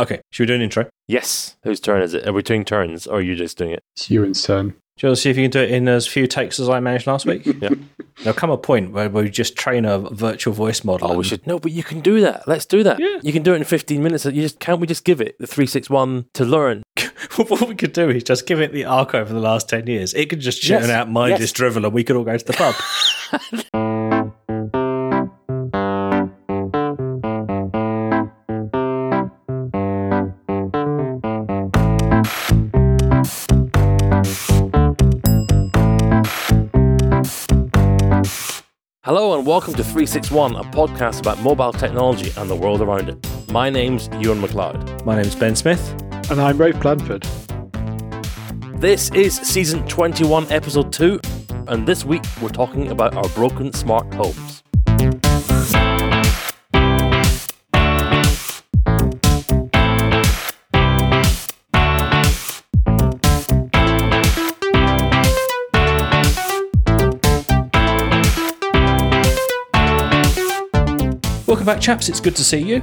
Okay, should we do an intro? Yes. Whose turn is it? Are we doing turns or are you just doing it? It's Ewan's turn. Do you want to see if you can do it in as few takes as I managed last week? Yeah. There'll come a point where we just train a virtual voice model. Oh, we should. No, but you can do that. Let's do that. Yeah. You can do it in 15 minutes. You just Can't we just give it the 361 to learn? what we could do is just give it the archive of the last 10 years. It could just churn Yes, out mindless yes. drivel and we could all go to the pub. Hello and welcome to 361, a podcast about mobile technology and the world around it. My name's Ewan McLeod. My name's Ben Smith. And I'm Rafe Blanford. This is season 21, episode 2, and this week we're talking about our broken smart homes. Back, chaps. It's good to see you.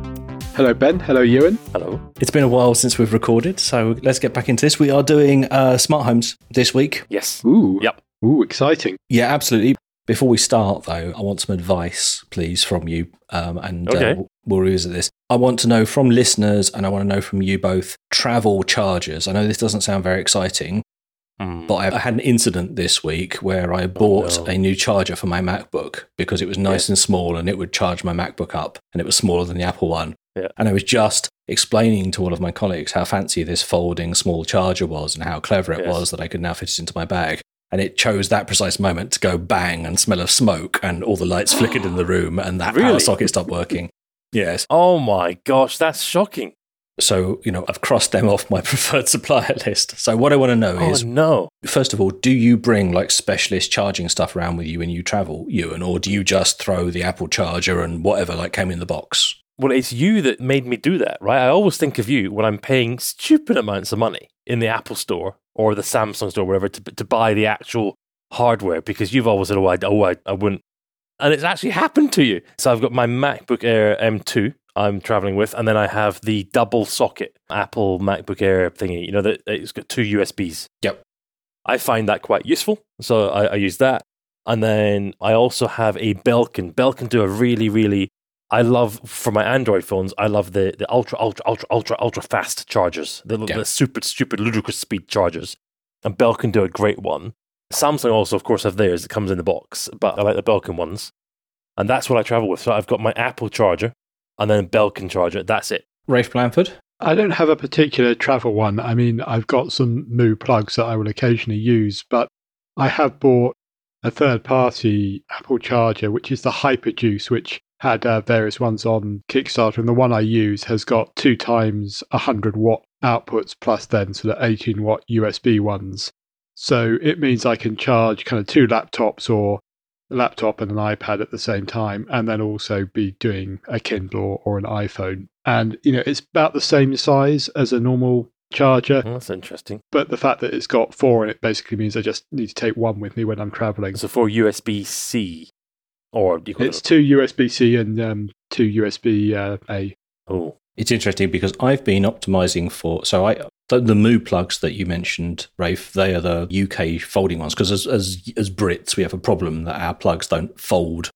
Hello, Ben. Hello, Ewan. Hello. It's been a while since we've recorded, so let's get back into this. We are doing uh, smart homes this week. Yes. Ooh. Yep. Ooh, exciting. Yeah, absolutely. Before we start, though, I want some advice, please, from you. Um, and uh, Okay. we'll revisit this. I want to know from listeners, and I want to know from you both travel chargers. I know this doesn't sound very exciting, Hmm. but I had an incident this week where I bought no. a new charger for my MacBook because it was nice and small and it would charge my MacBook up, and it was smaller than the Apple one. Yeah. And I was just explaining to all of my colleagues how fancy this folding small charger was and how clever it Yes. was that I could now fit it into my bag. And it chose that precise moment to go bang and smell of smoke, and all the lights flickered in the room, and that power Really? socket stopped working. Yes. Oh my gosh, that's shocking. So, you know, I've crossed them off my preferred supplier list. So, what I want to know Oh is no. first of all, do you bring like specialist charging stuff around with you when you travel, Ewan, or do you just throw the Apple charger and whatever like came in the box? Well, it's you that made me do that, right? I always think of you when I'm paying stupid amounts of money in the Apple store or the Samsung store, whatever, to, to buy the actual hardware because you've always said, oh, I, oh I, I wouldn't. And it's actually happened to you. So I've got my MacBook Air M2 I'm traveling with, and then I have the double socket Apple MacBook Air thingy, you know, that it's got two USBs. Yep. I find that quite useful. So I, I use that. And then I also have a Belkin. Belkin do a really, really I love for my Android phones. I love the the ultra ultra ultra ultra ultra fast chargers, the, Yeah. the super stupid ludicrous speed chargers. And Belkin do a great one. Samsung also, of course, have theirs. It comes in the box, but I like the Belkin ones, and that's what I travel with. So I've got my Apple charger, and then a Belkin charger. That's it. Rafe Blanford? I don't have a particular travel one. I mean, I've got some Mu plugs that I will occasionally use, but I have bought a third party Apple charger, which is the Hyperjuice, which had uh, various ones on Kickstarter. And the one I use has got two times 100 watt outputs plus then sort of 18 watt USB ones. So it means I can charge kind of two laptops or a laptop and an iPad at the same time, and then also be doing a Kindle or, an iPhone. And, you know, it's about the same size as a normal charger, Oh, that's interesting. but the fact that it's got four in it basically means I just need to take one with me when I'm traveling. So for USB C, or It's two USB C and um, two USB uh, A. oh It's interesting because I've been optimizing for so I the, the Mu plugs that you mentioned, Rafe. They are the UK folding ones because as, as as Brits we have a problem that our plugs don't fold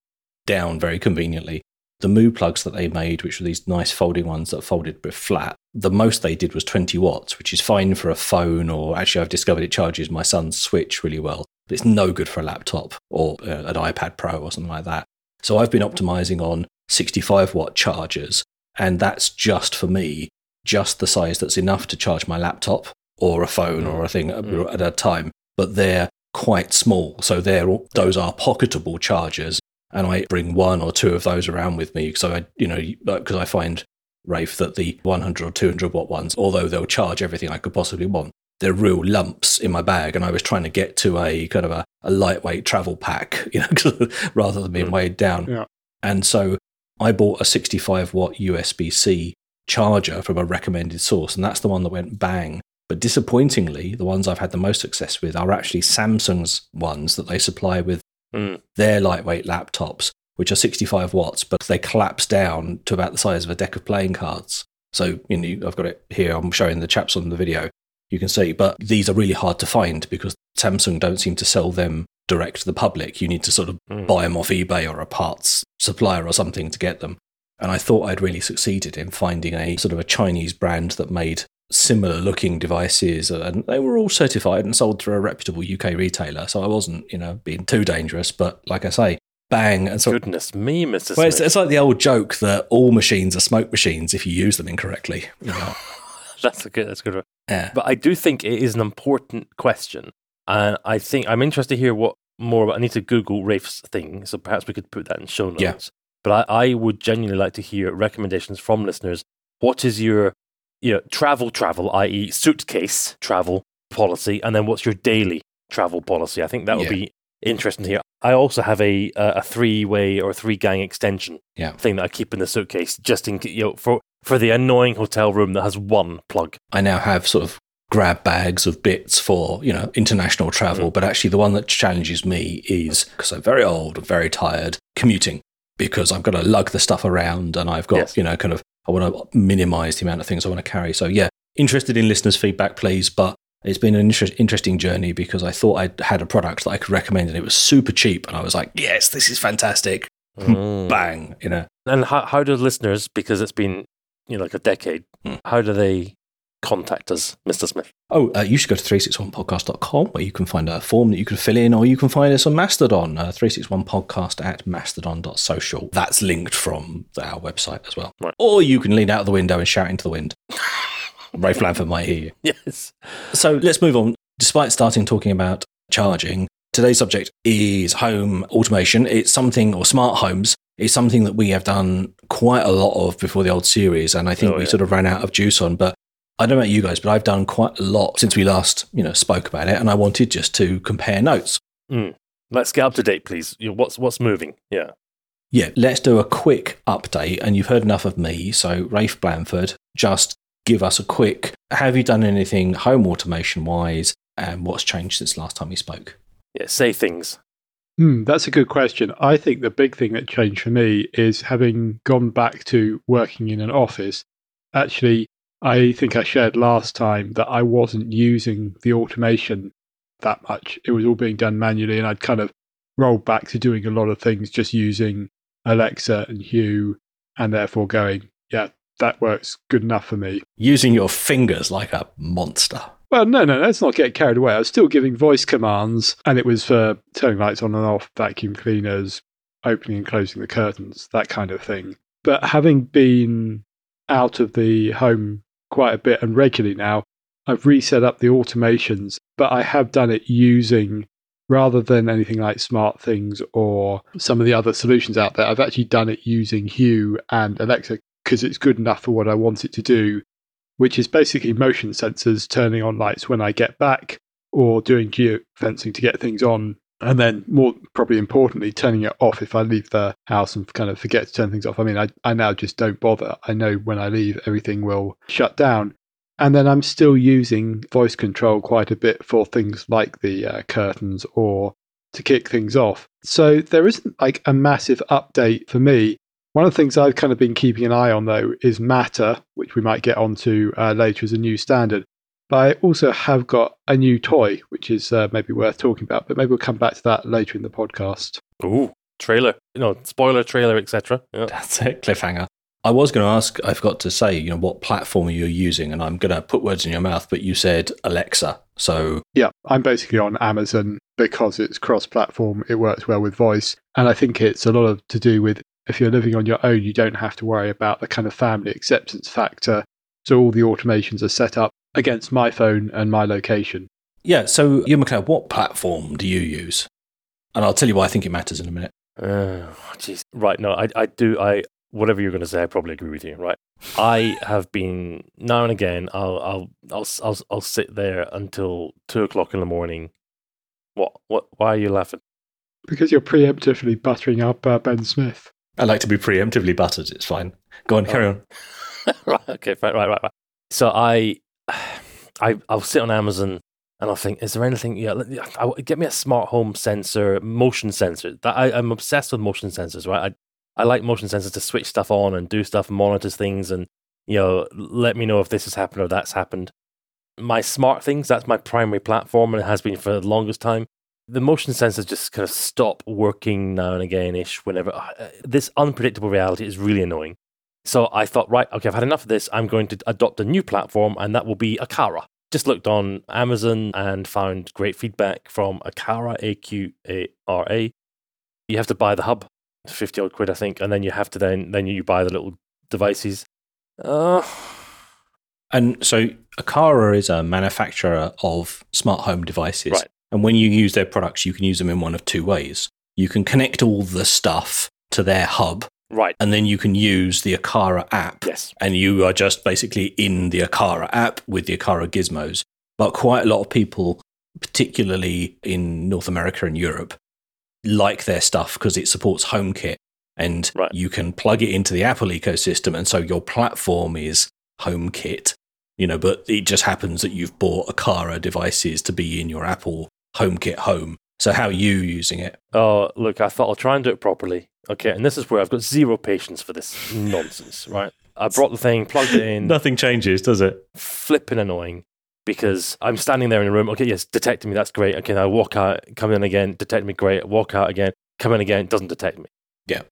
down very conveniently. The Mu plugs that they made, which were these nice folding ones that folded but flat, the most they did was 20 watts, which is fine for a phone. Or actually, I've discovered it charges my son's Switch really well, but it's no good for a laptop or uh, an iPad Pro or something like that. So I've been optimizing on 65 watt chargers and that's just for me, just the size that's enough to charge my laptop or a phone or a thing at- Mm. at a time. But they're quite small, so they're all- those are pocketable chargers, and I bring one or two of those around with me. So I, you know, because I find Rafe that the 100 or 200 watt ones, although they'll charge everything I could possibly want, they're real lumps in my bag. And I was trying to get to a kind of a, a lightweight travel pack, you know, rather than being Mm. weighed down. Yeah. And so I bought a 65 watt USB C charger from a recommended source, and that's the one that went bang. But disappointingly, the ones I've had the most success with are actually Samsung's ones that they supply with Mm. their lightweight laptops, which are 65 watts, but they collapse down to about the size of a deck of playing cards. So, you know, I've got it here. I'm showing the chaps on the video. You can see, but these are really hard to find because Samsung don't seem to sell them direct to the public. You need to sort of Mm. buy them off eBay or a parts supplier or something to get them. And I thought I'd really succeeded in finding a sort of a Chinese brand that made similar looking devices and they were all certified and sold through a reputable UK retailer. So I wasn't, you know, being too dangerous. But like I say, bang. And so Goodness me, Mr. well, it's, it's like the old joke that all machines are smoke machines if you use them incorrectly. You know? that's a good. That's a good. one. yeah. But I do think it is an important question, and I think I'm interested to hear what more about. I need to Google Rafe's thing, so perhaps we could put that in show notes. Yeah. But I, I would genuinely like to hear recommendations from listeners. What is your, you know, travel travel, i.e., suitcase travel policy, and then what's your daily travel policy? I think that would Yeah. be interesting to hear. I also have a a, a three way or three gang extension Yeah. thing that I keep in the suitcase just in you know for for the annoying hotel room that has one plug. I now have sort of grab bags of bits for, you know, international travel. But actually, the one that challenges me is because I'm very old and very tired, commuting, because I've got to lug the stuff around and I've got, Yes. you know, kind of, I want to minimize the amount of things I want to carry. So, yeah, interested in listeners' feedback, please. But it's been an inter- interesting journey because I thought I had a product that I could recommend and it was super cheap. And I was like, yes, this is fantastic. Mm. Bang, you know. And how, how do listeners, because it's been you know like a decade, Hmm. how do they contact us, Mr. Smith? Oh, uh, you should go to 361podcast.com where you can find a form that you can fill in, or you can find us on Mastodon, uh, 361podcast at mastodon.social. That's linked from our website as well. Right. Or you can lean out of the window and shout into the wind. Rafe Blanford might hear you. Yes. So let's move on. Despite starting talking about charging, today's subject is home automation. It's something, or smart homes. It's something that we have done quite a lot of before the old series, and I think Oh, we yeah. sort of ran out of juice on. But I don't know about you guys, but I've done quite a lot since we last, you know, spoke about it, and I wanted just to compare notes. Let's get up to date, please. What's what's moving? Yeah. Yeah, let's do a quick update. And you've heard enough of me, so Rafe Blanford, just give us a quick. Have you done anything home automation wise, and what's changed since last time we spoke? Yeah. Say things. Hmm, that's a good question. I think the big thing that changed for me is having gone back to working in an office. Actually, I think I shared last time that I wasn't using the automation that much. It was all being done manually, and I'd kind of rolled back to doing a lot of things just using Alexa and Hue, and therefore going, yeah, that works good enough for me. Using your fingers like a monster. Well, no, no, let's not get carried away. I was still giving voice commands, and it was for turning lights on and off, vacuum cleaners, opening and closing the curtains, that kind of thing. But having been out of the home quite a bit and regularly now, I've reset up the automations, but I have done it using, rather than anything like Smart Things or some of the other solutions out there, I've actually done it using Hue and Alexa because it's good enough for what I want it to do which is basically motion sensors turning on lights when I get back or doing geofencing to get things on. And then, more probably importantly, turning it off if I leave the house and kind of forget to turn things off. I mean, I, I now just don't bother. I know when I leave, everything will shut down. And then I'm still using voice control quite a bit for things like the uh, curtains or to kick things off. So there isn't like a massive update for me. One of the things I've kind of been keeping an eye on, though, is Matter, which we might get onto uh, later as a new standard. But I also have got a new toy, which is uh, maybe worth talking about. But maybe we'll come back to that later in the podcast. Ooh, trailer. You know, spoiler trailer, etc. Yeah. That's it, cliffhanger. I was going to ask, I forgot to say, you know, what platform you're using, and I'm going to put words in your mouth, but you said Alexa. So, Yeah, I'm basically on Amazon because it's cross platform. It works well with voice. And I think it's a lot of to do with if you're living on your own, you don't have to worry about the kind of family acceptance factor. So all the automations are set up against my phone and my location. yeah, so you, McLeod, what platform do you use? And I'll tell you why I think it matters in a minute. Oh, jeez. Right. No, I, I do. I whatever you're going to say, I probably agree with you. Right. I have been now and again. I'll I'll I'll I'll, I'll sit there until two o'clock in the morning. What? What? Why are you laughing? Because you're preemptively buttering up uh, Ben Smith. I like to be preemptively buttered. It's fine. Go on, carry on. right. Okay. Right. Right. Right. Right. So I, I, I'll sit on Amazon and I'll think, is there anything? Yeah, I, get me a smart home sensor, motion sensor. That I, I'm obsessed with motion sensors. Right. I, I like motion sensors to switch stuff on and do stuff, monitors things, and You know, let me know if this has happened or that's happened. My smart things, that's my primary platform and it has been for the longest time. The motion sensors just kind of stop working now and again ish whenever. Uh, this unpredictable reality is really annoying. So I thought, right, okay, I've had enough of this. I'm going to adopt a new platform, and that will be Aqara. Just looked on Amazon and found great feedback from Aqara, A Q A R A. You have to buy the hub, fifty odd quid, I think, and then you have to then then you buy the little devices. Uh, And so Aqara is a manufacturer of smart home devices. Right. And when you use their products, you can use them in one of two ways. You can connect all the stuff to their hub, right. and then you can use the Aqara app. Yes. And you are just basically in the Aqara app with the Aqara gizmos. But quite a lot of people, particularly in North America and Europe, like their stuff because it supports HomeKit and Right. you can plug it into the Apple ecosystem. And so your platform is HomeKit, you know, but it just happens that you've bought Aqara devices to be in your Apple HomeKit home. So how are you using it? Oh, look, I thought I'll try and do it properly. Okay, and this is where I've got zero patience for this nonsense, right? I brought the thing, plugged it in, Nothing changes, does it? flipping annoying because I'm standing there in a room. Okay, yes, detecting me, that's great. Okay, I walk out, come in again, detect me, great. Walk out again, come in again, doesn't detect me. Yeah.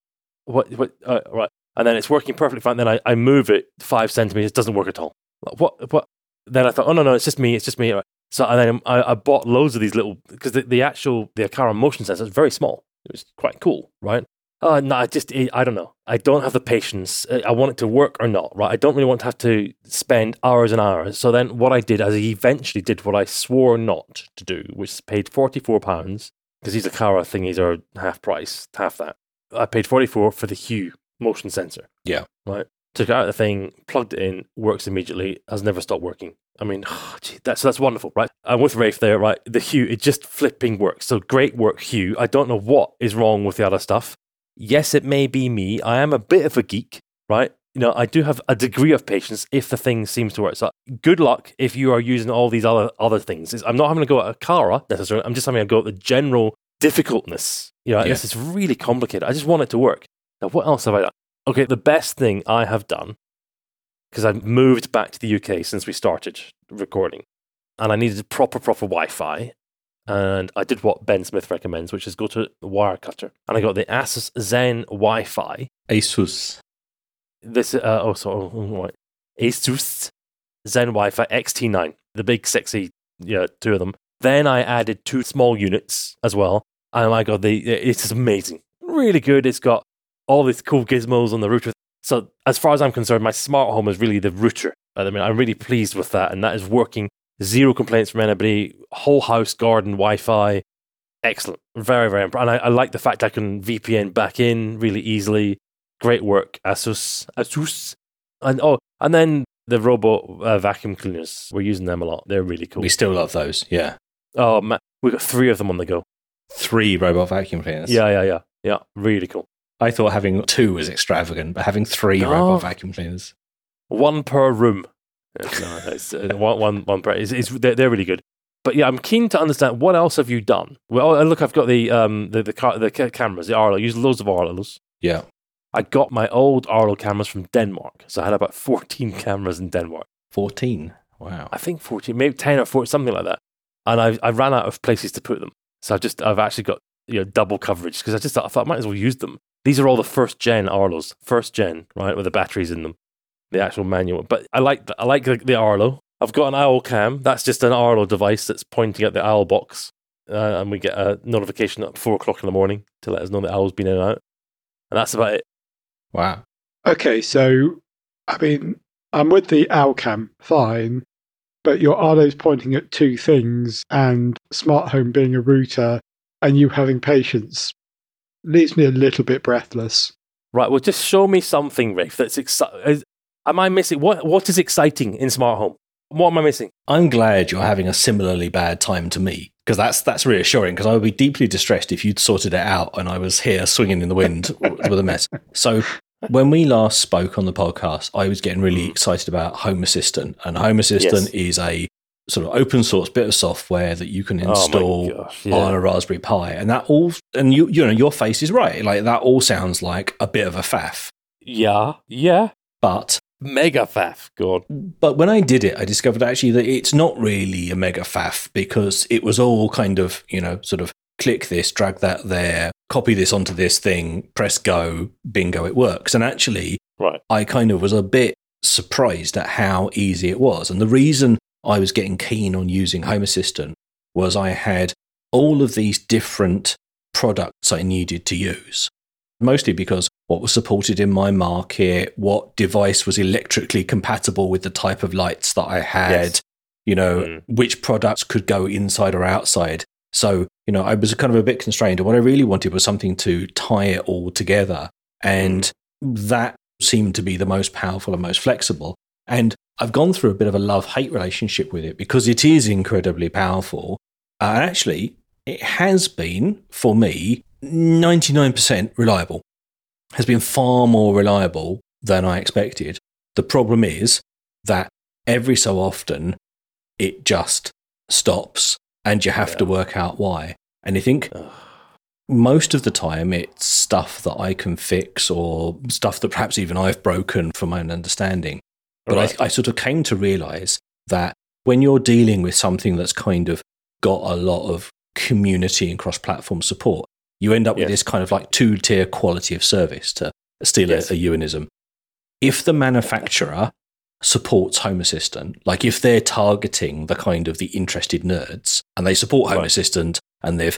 What? What? Uh, right, and then it's working perfectly fine. Then I, I move it five centimeters, doesn't work at all. What? What? Then I thought, oh no, no, it's just me, it's just me. Right. So and then I, I bought loads of these little because the, the actual the Aqara motion sensor is very small. It was quite cool, right? Uh, no, I just, I don't know. I don't have the patience. I I want it to work or not, right? I don't really want to have to spend hours and hours. So then what I did is I eventually did what I swore not to do, which is paid £44 because these Aqara thingies are half price, half that. I paid 44 for the Hue motion sensor. Yeah. Right. Took out the thing, plugged it in, works immediately, has never stopped working. I mean, gee, that's that's wonderful, right? I'm with Rafe there, right? The Hue, it just flipping works. So great work, Hue. I don't know what is wrong with the other stuff. Yes, it may be me. I am a bit of a geek, right? You know, I do have a degree of patience if the thing seems to work. So good luck if you are using all these other other things. It's- I'm not having to go at a Aqara necessarily. I'm just having to go at the general difficultness. You know, Yeah. this is really complicated. I just want it to work. Now, what else have I done? Okay, the best thing I have done because I've moved back to the UK since we started recording, and I needed proper proper Wi-Fi. And I did what Ben Smith recommends, which is go to Wirecutter, and I got the Asus Zen Wi-Fi. Asus. This uh, oh sorry, oh, right. Asus Zen Wi-Fi XT9, the big sexy yeah two of them. Then I added two small units as well, and my god, the it's amazing, really good. It's got all these cool gizmos on the router. So as far as I'm concerned, my smart home is really the router. I mean, I'm really pleased with that, and that is working. Zero complaints from anybody. Whole house garden Wi-Fi, excellent. Very very. Imp- and I, I like the fact I can VPN back in really easily. Great work, Asus. Asus. And oh, and then the robot uh, vacuum cleaners. We're using them a lot. They're really cool. We still love those. Yeah. Oh man, we got three of them on the go. Three robot vacuum cleaners. Yeah, yeah, yeah, yeah. Really cool. I thought having two was extravagant, but having three No. robot vacuum cleaners. One per room. It's, no, it's, uh, one, one, one per. It's, it's, they're, they're really good. But yeah, I'm keen to understand what else have you done. Well, oh, look, I've got the um the the, car, the ca- cameras, the Arlo. I use loads of Arlos. Yeah. I got my old Arlo cameras from Denmark, so I had about 14 cameras in Denmark. 14. Wow. I think 14, maybe 10 or 14, something like that. And I, I ran out of places to put them. So I've just, I've actually got, you know, double coverage because I just thought, I thought I might as well use them. These are all the first gen Arlos, first gen, right, with the batteries in them, the actual manual. But I like, the, I like the, the Arlo. I've got an owl cam. That's just an Arlo device that's pointing at the owl box. Uh, and we get a notification at four o'clock in the morning to let us know the owl's been in and out. And that's about it. Wow. Okay, so I mean, I'm with the owl cam, fine, but your Arlo's pointing at two things, and smart home being a router, and you having patience leaves me a little bit breathless. Right. Well, just show me something, Rafe, that's exciting. Am I missing? What, what is exciting in smart home? What am I missing? I'm glad you're having a similarly bad time to me because that's that's reassuring. Because I would be deeply distressed if you'd sorted it out and I was here swinging in the wind with a mess. So when we last spoke on the podcast, I was getting really mm. excited about Home Assistant, and Home Assistant is a sort of open source bit of software that you can oh install oh gosh, yeah. on a Raspberry Pi, and that all and you you know your face is right, like that all sounds like a bit of a faff, Yeah. Yeah. but Mega faff. God. But when I did it, I discovered actually that it's not really a mega faff because it was all kind of, you know, sort of click this, drag that there, copy this onto this thing, press go, bingo, it works. And actually, Right. I kind of was a bit surprised at how easy it was. And the reason I was getting keen on using Home Assistant was I had all of these different products I needed to use, mostly because what was supported in my market, what device was electrically compatible with the type of lights that I had, Yes. you know, Mm. which products could go inside or outside. So, you know, I was kind of a bit constrained. And what I really wanted was something to tie it all together. And that seemed to be the most powerful and most flexible. And I've gone through a bit of a love hate relationship with it because it is incredibly powerful. Uh, and actually, it has been, for me, 99% reliable. Has been far more reliable than I expected. The problem is that every so often it just stops and you have to work out why. And I think Ugh. most of the time it's stuff that I can fix or stuff that perhaps even I've broken from my own understanding. But Right. I, I sort of came to realize that when you're dealing with something that's kind of got a lot of community and cross platform support, you end up with this kind of like two tier quality of service to steal Yes. a, a Ewanism. If the manufacturer supports Home Assistant, like if they're targeting the kind of the interested nerds and they support Home Right. Assistant and they've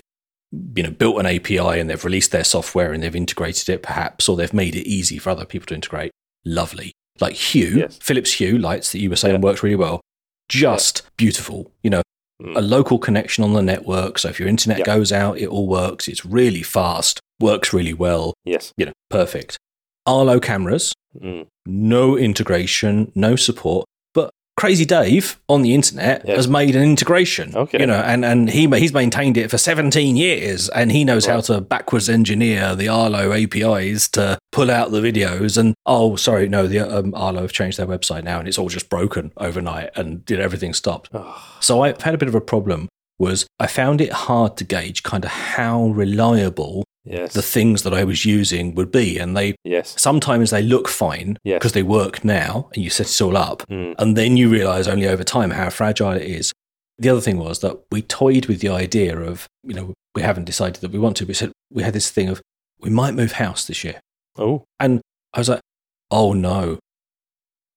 you know built an API and they've released their software and they've integrated it perhaps or they've made it easy for other people to integrate, lovely. Like Hue, Yes. Philips Hue lights that you were saying Yeah. worked really well. Just beautiful. You know, Mm. a local connection on the network. So if your internet Yeah. goes out, it all works. It's really fast, works really well. Yes. You know, perfect. Arlo cameras, Mm. no integration, no support. Crazy Dave on the internet Yeah. has made an integration. Okay. You know, and, and he he's maintained it for 17 years and he knows how to backwards engineer the Arlo APIs to pull out the videos and oh sorry, no, the um, Arlo have changed their website now and it's all just broken overnight and you know, everything stopped. So I've had a bit of a problem was I found it hard to gauge kind of how reliable Yes. the things that I was using would be. And they yes. sometimes they look fine Yes. because they work now and you set it all up. Mm. And then you realize only over time how fragile it is. The other thing was that we toyed with the idea of, you know, we haven't decided that we want to. We said we had this thing of we might move house this year. Oh. And I was like, oh no.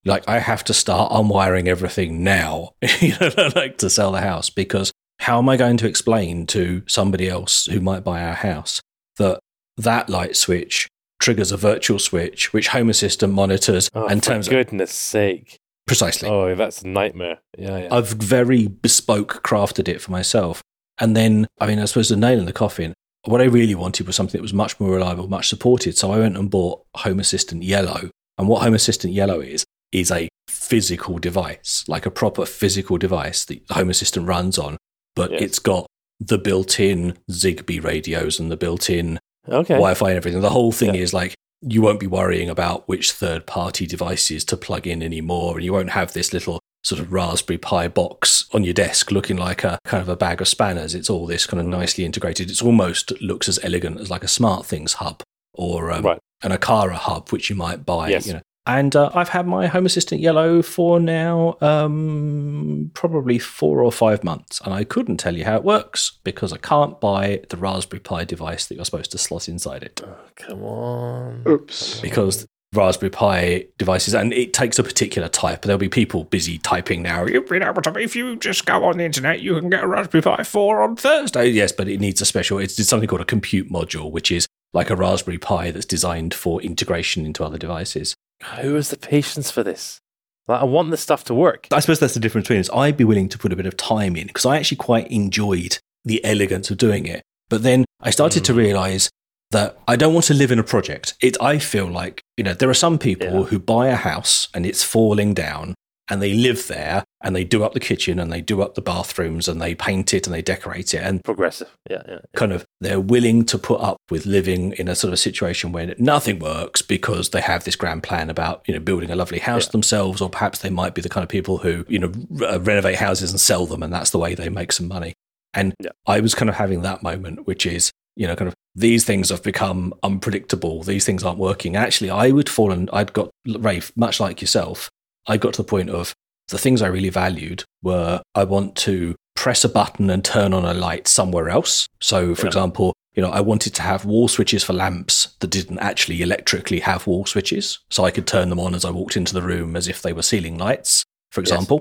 Like I have to start unwiring everything now, you know, like to sell the house because how am I going to explain to somebody else who might buy our house that that light switch triggers a virtual switch which Home Assistant monitors Oh, and for turns goodness sake. precisely. Oh, that's a nightmare. Yeah, yeah. I've very bespoke crafted it for myself. And then, I mean, I suppose the nail in the coffin, what I really wanted was something that was much more reliable, much supported. So I went and bought Home Assistant Yellow. And what Home Assistant Yellow is, is a physical device, like a proper physical device that Home Assistant runs on. But Yes. it's got the built in Zigbee radios and the built in okay. Wi Fi and everything. The whole thing Yeah. is like, you won't be worrying about which third party devices to plug in anymore. And you won't have this little sort of Raspberry Pi box on your desk looking like a kind of a bag of spanners. It's all this kind of Mm. nicely integrated. It's almost looks as elegant as like a Smart Things hub or um, Right. an Aqara hub, which you might buy. Yes. You know. And uh, I've had my Home Assistant Yellow for now um, probably four or five months. And I couldn't tell you how it works because I can't buy the Raspberry Pi device that you're supposed to slot inside it Oh, come on. Oops. because Raspberry Pi devices, and it takes a particular type. There'll be people busy typing now. You've been able to, if you just go on the internet, you can get a Raspberry Pi 4 on Thursday. Yes, but it needs a special, it's, it's something called a compute module, which is like a Raspberry Pi that's designed for integration into other devices. Who has the patience for this? Like, I want this stuff to work. I suppose that's the difference between us. I'd be willing to put a bit of time in because I actually quite enjoyed the elegance of doing it. But then I started to Mm. realize that I don't want to live in a project. It, I feel like, you know, there are some people Yeah. who buy a house and it's falling down and they live there and they do up the kitchen and they do up the bathrooms and they paint it and they decorate it and Progressive. Yeah, yeah. kind of they're willing to put up with living in a sort of situation where nothing works because they have this grand plan about you know building a lovely house Yeah. themselves or perhaps they might be the kind of people who you know r- uh, renovate houses and sell them and that's the way they make some money and Yeah. i was kind of having that moment which is you know, kind of these things have become unpredictable. These things aren't working. Actually, I would fall and I'd got Rafe, much like yourself. I got to the point of the things I really valued were I want to press a button and turn on a light somewhere else. So, for Yeah. example, you know, I wanted to have wall switches for lamps that didn't actually electrically have wall switches, so I could turn them on as I walked into the room as if they were ceiling lights, for Yes. example.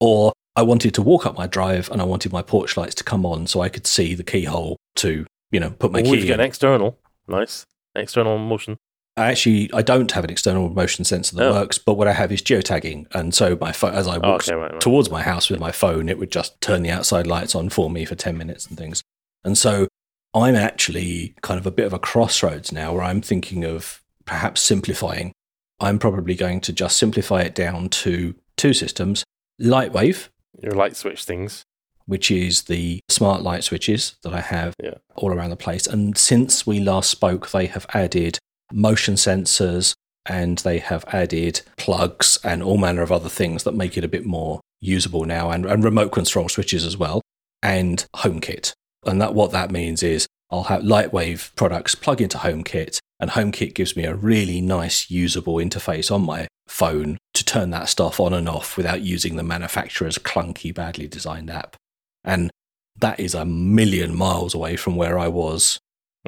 Or I wanted to walk up my drive and I wanted my porch lights to come on so I could see the keyhole to, you know, put my key you've in. got an external. Nice. External motion. I actually I don't have an external motion sensor that Oh. works, but what I have is geotagging, and so my phone as I Oh, okay, right, right. towards my house with my phone, it would just turn the outside lights on for me for ten minutes and things. And so I'm actually kind of a bit of a crossroads now, where I'm thinking of perhaps simplifying. I'm probably going to just simplify it down to two systems: Lightwave, Your light switch things. which is the smart light switches that I have Yeah. all around the place. And since we last spoke, they have added motion sensors and they have added plugs and all manner of other things that make it a bit more usable now and, and remote control switches as well and HomeKit. And that what that means is I'll have Lightwave products plug into HomeKit and HomeKit gives me a really nice usable interface on my phone to turn that stuff on and off without using the manufacturer's clunky, badly designed app. And that is a million miles away from where I was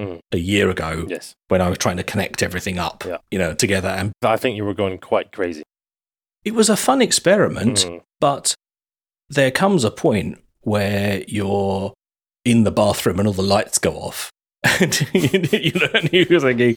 Mm. a year ago Yes. when I was trying to connect everything up, Yeah. you know, together. And I think you were going quite crazy. it was a fun experiment, Mm. but there comes a point where you're in the bathroom and all the lights go off. And you know, and you're thinking,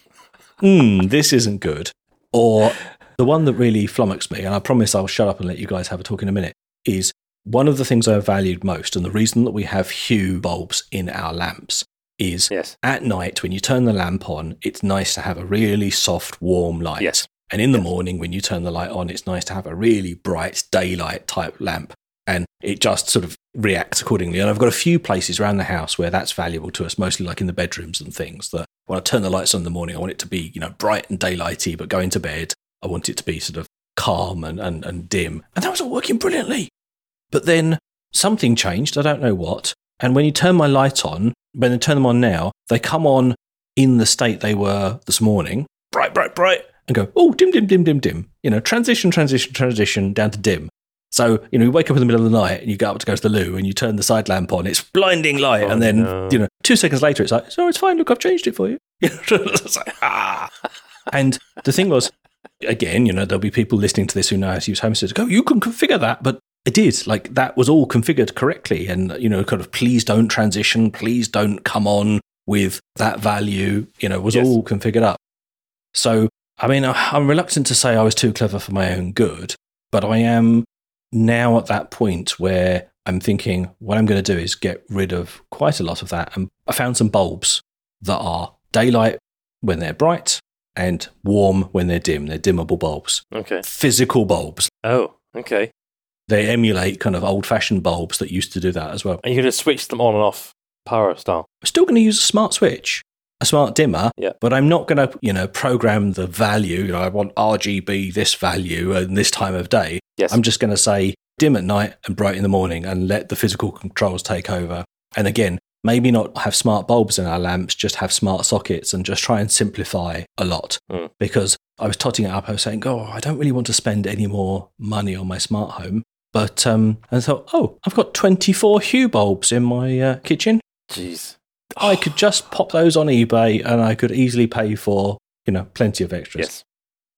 hmm, this isn't good. Or the one that really flummoxed me, and I promise I'll shut up and let you guys have a talk in a minute, is one of the things I valued most, and the reason that we have hue bulbs in our lamps is Yes. at night when you turn the lamp on, it's nice to have a really soft, warm light. Yes. And in the Yes. morning, when you turn the light on, it's nice to have a really bright daylight type lamp. And it just sort of reacts accordingly. And I've got a few places around the house where that's valuable to us, mostly like in the bedrooms and things. That when I turn the lights on in the morning, I want it to be, you know, bright and daylighty, but going to bed, I want it to be sort of calm and, and, and dim. And that was all working brilliantly. But then something changed. I don't know what. And when you turn my light on, when I turn them on now, they come on in the state they were this morning, bright, bright, bright, and go, oh, dim, dim, dim, dim, dim. You know, transition, transition, transition down to dim. So, you know, you wake up in the middle of the night and you go up to go to the loo and you turn the side lamp on, it's blinding light. Oh, and then, no. you know, two seconds later, it's like, so it's fine. Look, I've changed it for you. It's like, ah. And the thing was, again, you know, there'll be people listening to this who know how to use Home Assistant. Go, you can configure that, but I did. Like that was all configured correctly, and you know, kind of please don't transition, please don't come on with that value. You know, was Yes. all configured up. So, I mean, I'm reluctant to say I was too clever for my own good, but I am now at that point where I'm thinking what I'm going to do is get rid of quite a lot of that. And I found some bulbs that are daylight when they're bright and warm when they're dim. They're dimmable bulbs, Okay. physical bulbs. Oh, okay. They emulate kind of old fashioned bulbs that used to do that as well. And you're going to switch them on and off power style. I'm still going to use a smart switch, a smart dimmer, Yeah. but I'm not going to, you know, program the value. You know, I want RGB this value and this time of day. Yes. I'm just going to say dim at night and bright in the morning and let the physical controls take over. And again, maybe not have smart bulbs in our lamps, just have smart sockets and just try and simplify a lot. Mm. Because I was totting it up, I was saying, oh, I don't really want to spend any more money on my smart home. But um, I thought, oh, I've got 24 Hue bulbs in my uh, kitchen. Jeez. I could just pop those on eBay and I could easily pay for, you know, plenty of extras. Yes.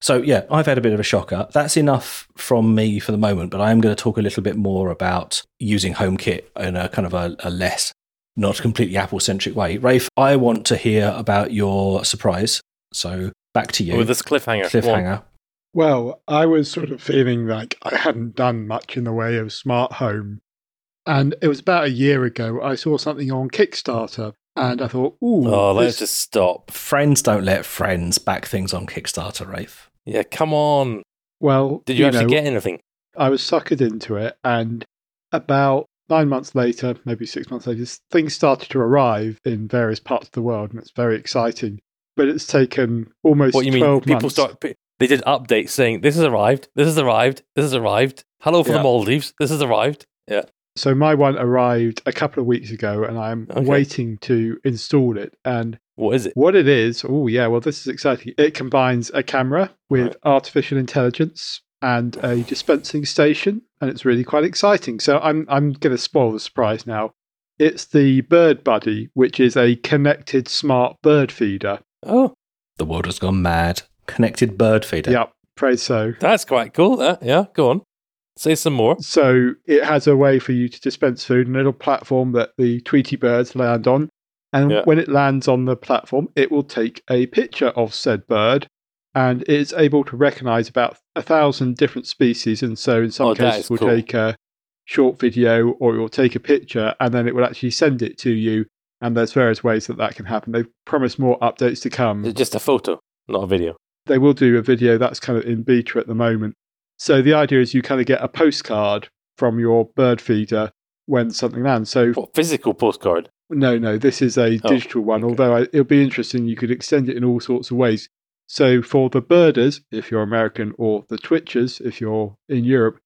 So yeah, I've had a bit of a shocker. That's enough from me for the moment, but I am going to talk a little bit more about using HomeKit in a kind of a, a less, not completely Apple centric way. Rafe, I want to hear about your surprise. So back to you. With this cliffhanger. Cliffhanger. Well, I was sort of feeling like I hadn't done much in the way of smart home. And it was about a year ago, I saw something on Kickstarter and I thought, ooh, Oh, let's this- just stop. Friends don't let friends back things on Kickstarter, Rafe. Yeah, come on. well, Did you, actually know, get anything? I was suckered into it. And about nine months later, maybe six months later, things started to arrive in various parts of the world. And it's very exciting. But it's taken almost What you mean? People months. start. They did updates saying this has arrived, this has arrived, this has arrived. Hello from Yeah. the Maldives. This has arrived. Yeah. So my one arrived a couple of weeks ago, and I'm Okay. waiting to install it. And What is it? what it is, oh yeah, well this is exciting. It combines a camera with Right. artificial intelligence and a dispensing station, and it's really quite exciting. So I'm I'm going to spoil the surprise now. It's the Bird Buddy, which is a connected smart bird feeder. Oh, The world has gone mad. Connected bird feeder. Yep, pray so. that's quite cool. That yeah, go on. Say some more. So it has a way for you to dispense food, a little platform that the Tweety birds land on. And Yeah. when it lands on the platform, it will take a picture of said bird and it's able to recognize about a thousand different species. And so in some Oh, cases, is will cool. take a short video or it will take a picture and then it will actually send it to you. And there's various ways that that can happen. They've promised more updates to come It's just a photo, not a video. They will do a video that's kind of in beta at the moment. So the idea is you kind of get a postcard from your bird feeder when something lands. So What physical postcard? no, no, this is a Oh, digital one. okay. Although I, it'll be interesting, you could extend it in all sorts of ways. So for the birders, if you're American, or the twitchers, if you're in Europe,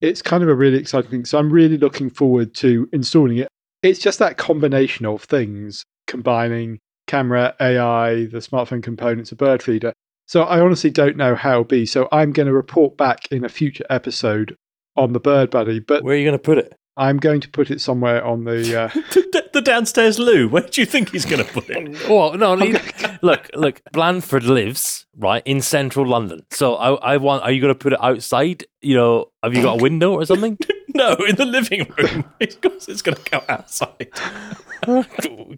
it's kind of a really exciting thing. So I'm really looking forward to installing it. It's just that combination of things combining camera, AI, the smartphone components, a bird feeder. So I honestly don't know how it'll be. So I'm going to report back in a future episode on the Bird Buddy, but Where are you going to put it? I'm going to put it somewhere on the. Uh, the, the downstairs loo. Where do you think he's going to put it? Well, no, no, look, look. Blanford lives right in central London, so I, I want. Are you going to put it outside? You know, have you got a window or something? no, in the living room. Of course, it's going to go outside.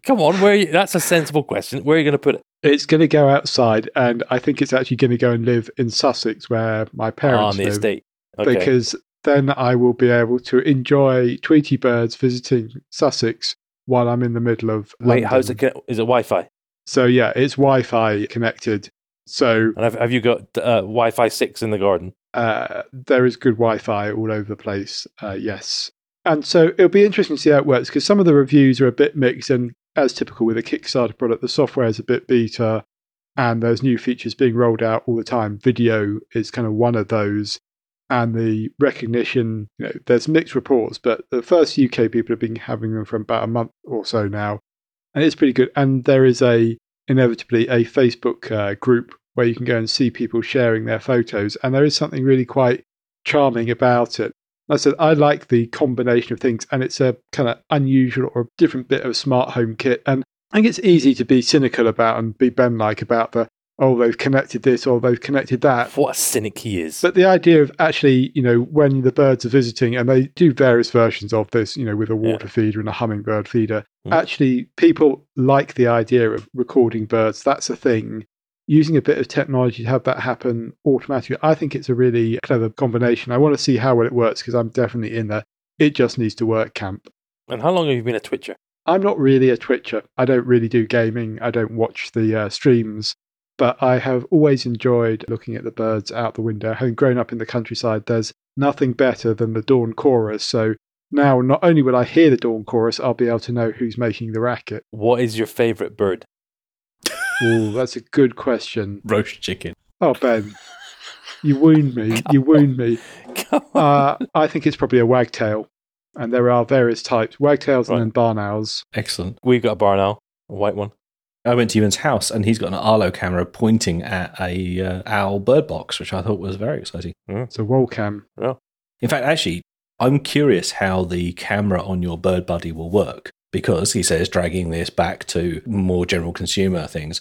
Come on, where? Are you, that's a sensible question. Where are you going to put it? It's going to go outside, and I think it's actually going to go and live in Sussex, where my parents on the live, estate. Okay. because then I will be able to enjoy Tweety birds visiting Sussex while I'm in the middle of. Wait, London. how's it? Con- is it Wi-Fi? So yeah, it's Wi-Fi connected. So And have, have you got uh, Wi-Fi six in the garden? uh, there is good Wi-Fi all over the place. Uh, yes, and so it'll be interesting to see how it works because some of the reviews are a bit mixed, and as typical with a Kickstarter product, the software is a bit beta, and there's new features being rolled out all the time. Video is kind of one of those, and the recognition. You know, there's mixed reports, but the first UK people have been having them for about a month or so now, and it's pretty good. And there is a inevitably a Facebook uh, group where you can go and see people sharing their photos, and there is something really quite charming about it. I said I like the combination of things, and it's a kind of unusual or different bit of smart home kit. And I think it's easy to be cynical about and be Ben like about the oh they've connected this or they've connected that. What a cynic he is. But the idea of actually, you know, when the birds are visiting, and they do various versions of this, you know, with a Yeah. water feeder and a hummingbird feeder, Mm. actually, people like the idea of recording birds. That's a thing. Using a bit of technology to have that happen automatically, I think it's a really clever combination. I want to see how well it works because I'm definitely in there. It just needs to work, camp. and how long have you been a Twitcher? I'm not really a Twitcher. I don't really do gaming. I don't watch the uh, streams. But I have always enjoyed looking at the birds out the window. Having grown up in the countryside, there's nothing better than the dawn chorus. So now, not only will I hear the dawn chorus, I'll be able to know who's making the racket. What is your favourite bird? Oh, that's a good question. Roast chicken. Oh, Ben, you wound me. You wound me. Come on. Uh, I think it's probably a wagtail. And there are various types wagtails Right. and then barn owls. Excellent. We've got a barn owl, a white one. I went to Ewan's house and he's got an Arlo camera pointing at a uh, owl bird box, which I thought was very exciting. It's a Wolcam. In fact, actually, I'm curious how the camera on your Bird Buddy will work because he says, dragging this back to more general consumer things,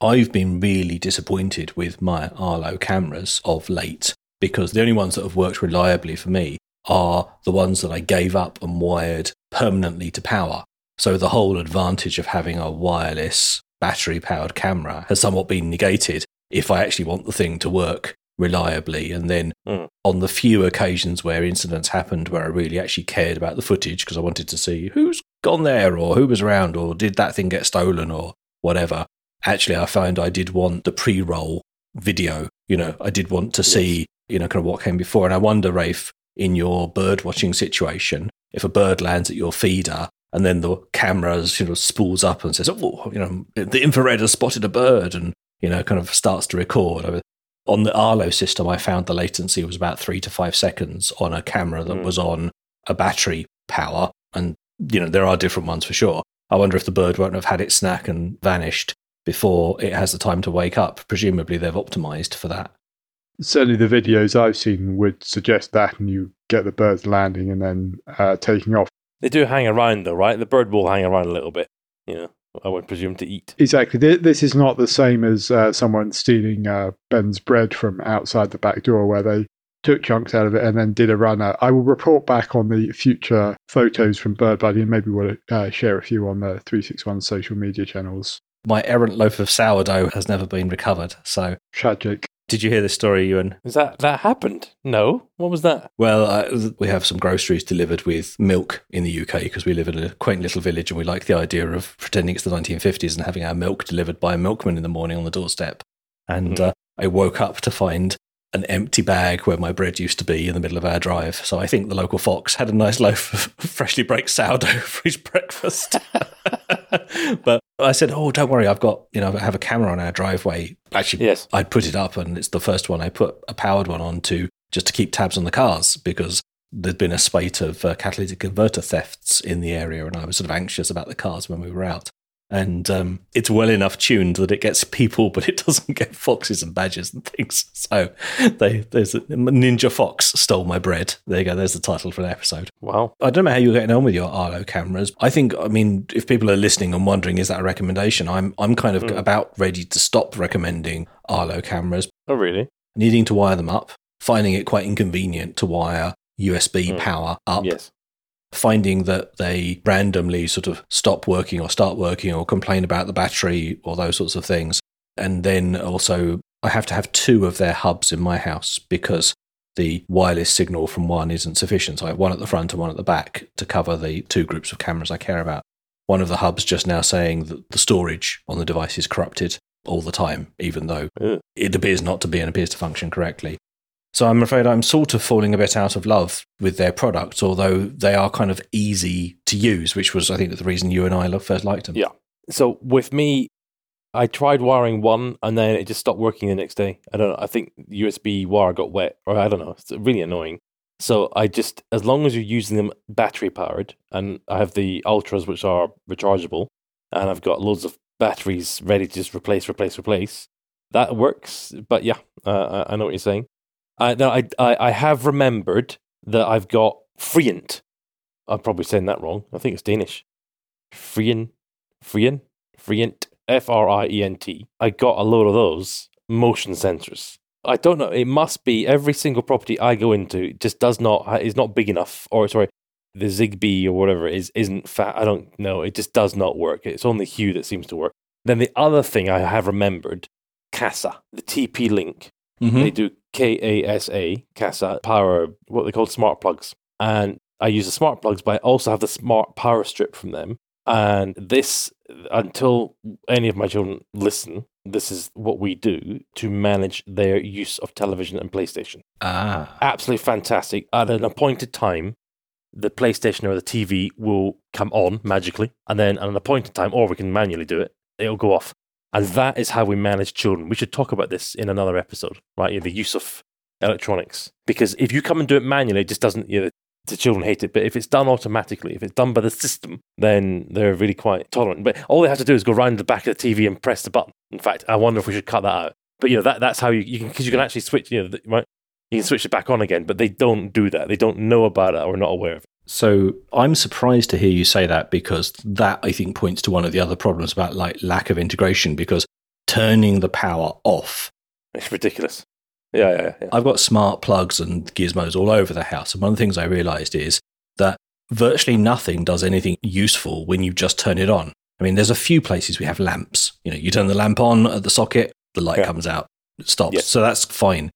I've been really disappointed with my Arlo cameras of late because the only ones that have worked reliably for me are the ones that I gave up and wired permanently to power. So the whole advantage of having a wireless battery powered camera has somewhat been negated if I actually want the thing to work reliably. And then Mm. on the few occasions where incidents happened where I really actually cared about the footage because I wanted to see who's gone there or who was around or did that thing get stolen or whatever, actually I found I did want the pre roll video. You know, I did want to see, you know, kind of what came before. And I wonder, Rafe, in your bird watching situation, if a bird lands at your feeder and then the camera you know spools up and says, "Oh, you know, the infrared has spotted a bird," and you know, kind of starts to record. I mean, on the Arlo system, I found the latency was about three to five seconds on a camera that Mm. was on a battery power, and you know there are different ones for sure. I wonder if the bird won't have had its snack and vanished before it has the time to wake up. Presumably, they've optimized for that. Certainly, the videos I've seen would suggest that, and you get the birds landing and then uh, taking off. They do hang around though, right? The bird will hang around a little bit. You know, I would presume to eat. Exactly. This is not the same as uh, someone stealing uh, Ben's bread from outside the back door, where they took chunks out of it and then did a run out. I will report back on the future photos from Bird Buddy, and maybe we'll uh, share a few on the 361 social media channels. My errant loaf of sourdough has never been recovered. So, Tragic. did you hear this story, Ewan? Is that that happened? No. What was that? Well, uh, we have some groceries delivered with milk in the UK because we live in a quaint little village and we like the idea of pretending it's the 1950s and having our milk delivered by a milkman in the morning on the doorstep. And uh, I woke up to find an empty bag where my bread used to be in the middle of our drive. So I think the local fox had a nice loaf of freshly baked sourdough for his breakfast. but I said, "Oh, don't worry, I've got you know I have a camera on our driveway." Actually, Yes. I'd put it up, and it's the first one I put a powered one on to just to keep tabs on the cars because there'd been a spate of uh, catalytic converter thefts in the area, and I was sort of anxious about the cars when we were out. And um, it's well enough tuned that it gets people, but it doesn't get foxes and badgers and things. So they, there's a Ninja Fox stole my bread. There you go. There's the title for the episode. Wow. I don't know how you're getting on with your Arlo cameras. I think, I mean, if people are listening and wondering, is that a recommendation? I'm, I'm kind of Mm. about ready to stop recommending Arlo cameras, Oh, really? needing to wire them up, finding it quite inconvenient to wire USB Mm. power up, Yes. Finding that they randomly sort of stop working or start working or complain about the battery or those sorts of things. And then also, I have to have two of their hubs in my house because the wireless signal from one isn't sufficient. So I have one at the front and one at the back to cover the two groups of cameras I care about. One of the hubs just now saying that the storage on the device is corrupted all the time, even though Ugh. it appears not to be and appears to function correctly. So I'm afraid I'm sort of falling a bit out of love with their products, although they are kind of easy to use, which was, I think, the reason you and I first liked them. Yeah. So with me, I tried wiring one and then it just stopped working the next day. I don't know. I think USB wire got wet, or I don't know. It's really annoying. So I just, as long as you're using them battery powered, and I have the ultras which are rechargeable, and I've got loads of batteries ready to just replace, replace, replace. That works. But yeah, uh, I I know what you're saying. I, now, I, I I have remembered that I've got Frient. I'm probably saying that wrong. I think it's Danish. Frient, Frient, Frient, F R I E N T. I got a load of those motion sensors. I don't know. It must be every single property I go into just does not is not big enough, or sorry, the Zigbee or whatever is isn't fat. I don't know. It just does not work. It's only Hue that seems to work. Then the other thing I have remembered, Kasa, the TP Link. Mhm. They do K A S A, Kasa, power, what they call smart plugs. And I use the smart plugs, but I also have the smart power strip from them. And this, until any of my children listen, this is what we do to manage their use of television and PlayStation. Ah. Absolutely fantastic. At an appointed time, the PlayStation or the TV will come on magically. And then at an appointed time, or we can manually do it, it'll go off. And that is how we manage children. We should talk about this in another episode, right? Yeah, the use of electronics. Because if you come and do it manually, it just doesn't, you know, the children hate it. But if it's done automatically, if it's done by the system, then they're really quite tolerant. But all they have to do is go round the back of the TV and press the button. In fact, I wonder if we should cut that out. But you know, that, that's how you, you can, because you can actually switch, you know, right? You can switch it back on again, but they don't do that. They don't know about it or are not aware of it. So I'm surprised to hear you say that because that I think points to one of the other problems about like lack of integration because turning the power off. It's ridiculous. Yeah, yeah, yeah. I've got smart plugs and gizmos all over the house. And one of the things I realized is that virtually nothing does anything useful when you just turn it on. I mean, there's a few places we have lamps. You know, you turn the lamp on at the socket, the light Yeah. comes out, it stops. Yes. So that's fine.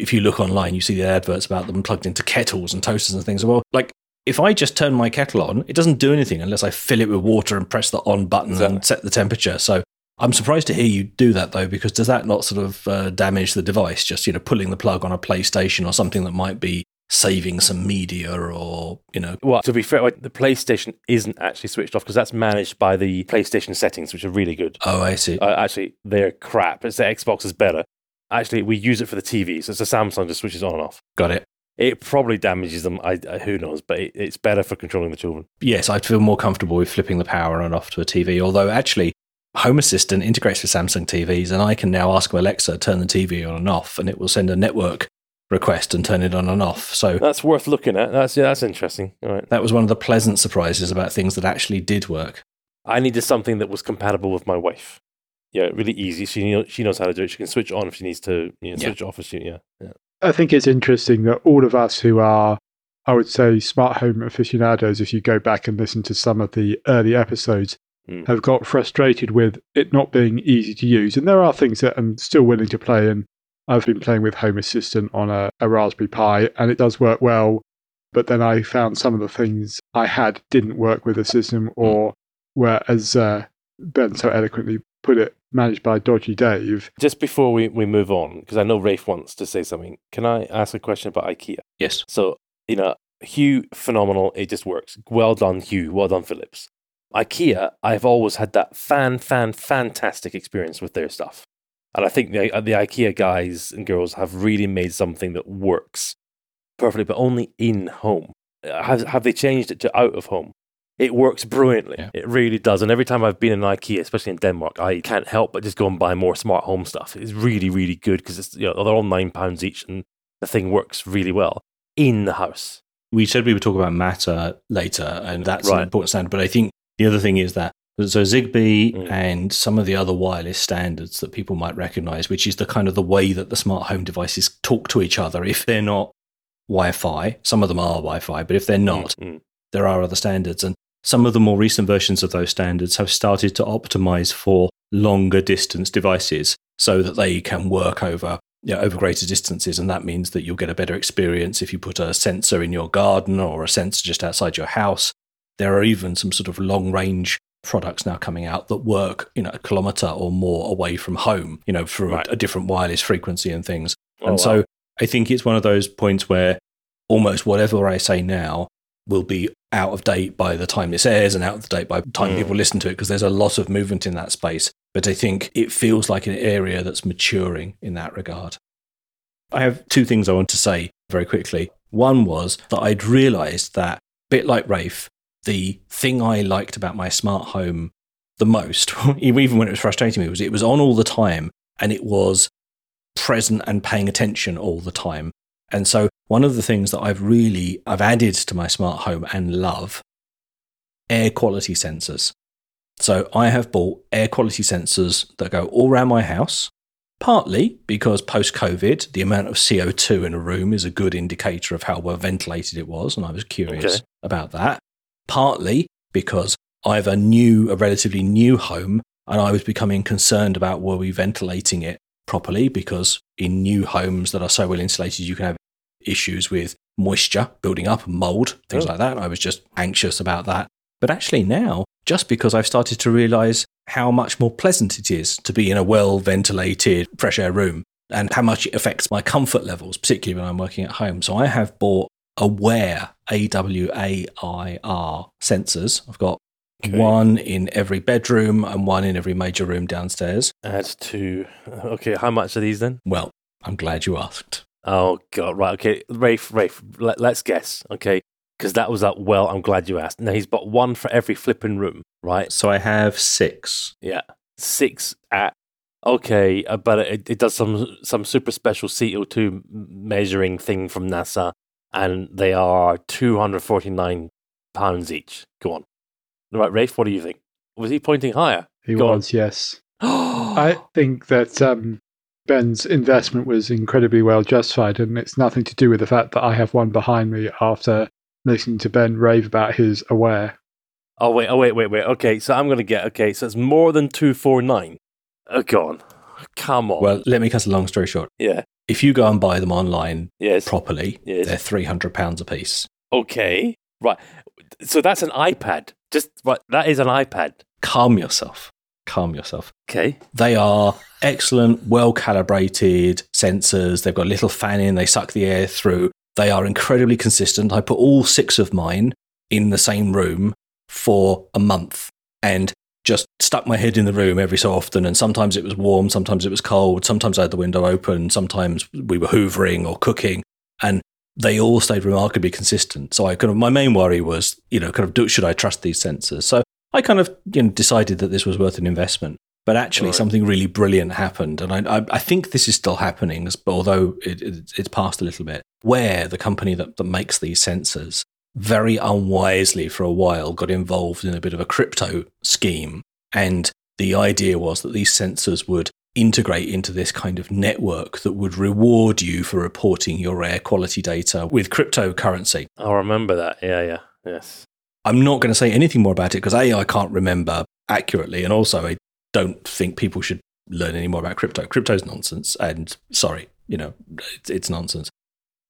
If you look online, you see the adverts about them plugged into kettles and toasters and things. Well, like if I just turn my kettle on, it doesn't do anything unless I fill it with water and press the on button Exactly. and set the temperature. So I'm surprised to hear you do that though, because does that not sort of uh, damage the device? Just you know, pulling the plug on a PlayStation or something that might be saving some media or you know. Well, to be fair, the PlayStation isn't actually switched off because that's managed by the PlayStation settings, which are really good. Oh, I see. Uh, actually, they're crap. It's the Xbox is better. Actually, we use it for the TV, so it's a Samsung just switches on and off. Got it. It probably damages them. I, I who knows, but it, it's better for controlling the children. Yes, I'd feel more comfortable with flipping the power on and off to a TV. Although actually, Home Assistant integrates with Samsung TVs, and I can now ask Alexa to turn the TV on and off, and it will send a network request and turn it on and off. So That's worth looking at. That's yeah, that's interesting. All right. that was one of the pleasant surprises about things that actually did work. I needed something that was compatible with my wife. Yeah, really easy. She know, she knows how to do it. She can switch on if she needs to. You know, Yeah. switch off if she. Yeah, yeah. I think it's interesting that all of us who are, I would say, smart home aficionados, if you go back and listen to some of the early episodes, Mm. have got frustrated with it not being easy to use. And there are things that I'm still willing to play. in. I've been playing with Home Assistant on a, a Raspberry Pi, and it does work well. But then I found some of the things I had didn't work with the system, or were, as uh, Ben so eloquently put it, managed by Dodgy Dave. Just before we, we move on, because I know Rafe wants to say something. Can I ask a question about IKEA? Yes. So you know, Hue, phenomenal. It just works. Well done, Hue. Well done, Philips. IKEA, I've always had that fan, fan, fantastic experience with their stuff. And I think the, the IKEA guys and girls have really made something that works perfectly, but only in home. Uh, Have, have they changed it to out of home? It works brilliantly. Yeah. It really does. And every time I've been in IKEA, especially in Denmark, I can't help but just go and buy more smart home stuff. It's really, really good because it's you know they're all nine pounds each, and the thing works really well in the house. We said we would talk about Matter later, and that's an important standard. But I think the other thing is that so Zigbee Mm. and some of the other wireless standards that people might recognize, which is the kind of the way that the smart home devices talk to each other. If they're not Wi-Fi, some of them are Wi-Fi, but if they're not, Mm, mm. there are other standards. And some of the more recent versions of those standards have started to optimize for longer distance devices so that they can work over you know, over greater distances. And that means that you'll get a better experience if you put a sensor in your garden or a sensor just outside your house. There are even some sort of long range products now coming out that work, you know, a kilometer or more away from home, you know, through Right. a, a different wireless frequency and things. Oh, and wow. so I think it's one of those points where almost whatever I say now will be out of date by the time this airs and out of date by the time Mm. people listen to it because there's a lot of movement in that space. But I think it feels like an area that's maturing in that regard. I have two things I want to say very quickly. One was that I'd realized that, bit like Rafe, the thing I liked about my smart home the most, even when it was frustrating me, was it was on all the time and it was present and paying attention all the time. And so one of the things that I've really I've added to my smart home and love air quality sensors. So I have bought air quality sensors that go all around my house, partly because post COVID, the amount of CO2 in a room is a good indicator of how well ventilated it was. And I was curious Okay. about that. Partly because I have a new, a relatively new home, and I was becoming concerned about were we ventilating it properly because in new homes that are so well insulated, you can have issues with moisture building up, mold, things Oh. like that. I was just anxious about that. But actually, now, just because I've started to realize how much more pleasant it is to be in a well ventilated, fresh air room and how much it affects my comfort levels, particularly when I'm working at home. So I have bought Awair, A W A I R sensors. I've got Okay. one in every bedroom and one in every major room downstairs. Add to. Okay, how much are these then? Well, I'm glad you asked. Oh god, right. Okay, Rafe, Rafe. Let, let's guess. Okay, because that was that. Well, I'm glad you asked. Now he's got one for every flipping room, right? So I have six. Yeah, six at. Okay, uh, but it, it does some some super special CO two measuring thing from NASA, and they are two hundred forty nine pounds each. Go on, right, Rafe. What do you think? Was he pointing higher? He Go on. was, yes. I think that um, Ben's investment was incredibly well justified, and it's nothing to do with the fact that I have one behind me after listening to Ben rave about his Awair. Oh wait, oh wait, wait, wait. Okay, so I'm gonna get. Okay, so it's more than two four nine. Oh, go on. Come on. Well, let me cut a long story short. yeah. If you go and buy them online Yes. properly, Yes. they're £300 a piece. Okay. Right. So that's an iPad. Just right. That is an iPad. Calm yourself. Calm yourself. Okay. They are excellent, well calibrated sensors. They've got a little fan in, they suck the air through. They are incredibly consistent. I put all six of mine in the same room for a month and just stuck my head in the room every so often. And sometimes it was warm, sometimes it was cold, sometimes I had the window open, sometimes we were hoovering or cooking. And they all stayed remarkably consistent. So I kind of my main worry was, you know, kind of do, should I trust these sensors? So I kind of you know decided that this was worth an investment. But actually, Right. something really brilliant happened, and I, I, I think this is still happening, as- although it, it, it's passed a little bit. Where the company that, that makes these sensors very unwisely for a while got involved in a bit of a crypto scheme, and the idea was that these sensors would integrate into this kind of network that would reward you for reporting your air quality data with cryptocurrency. I remember that. Yeah, yeah, yes. I'm not going to say anything more about it because A, I can't remember accurately, and also I don't think people should learn any more about crypto. Crypto's nonsense, and sorry, you know, it's, it's nonsense.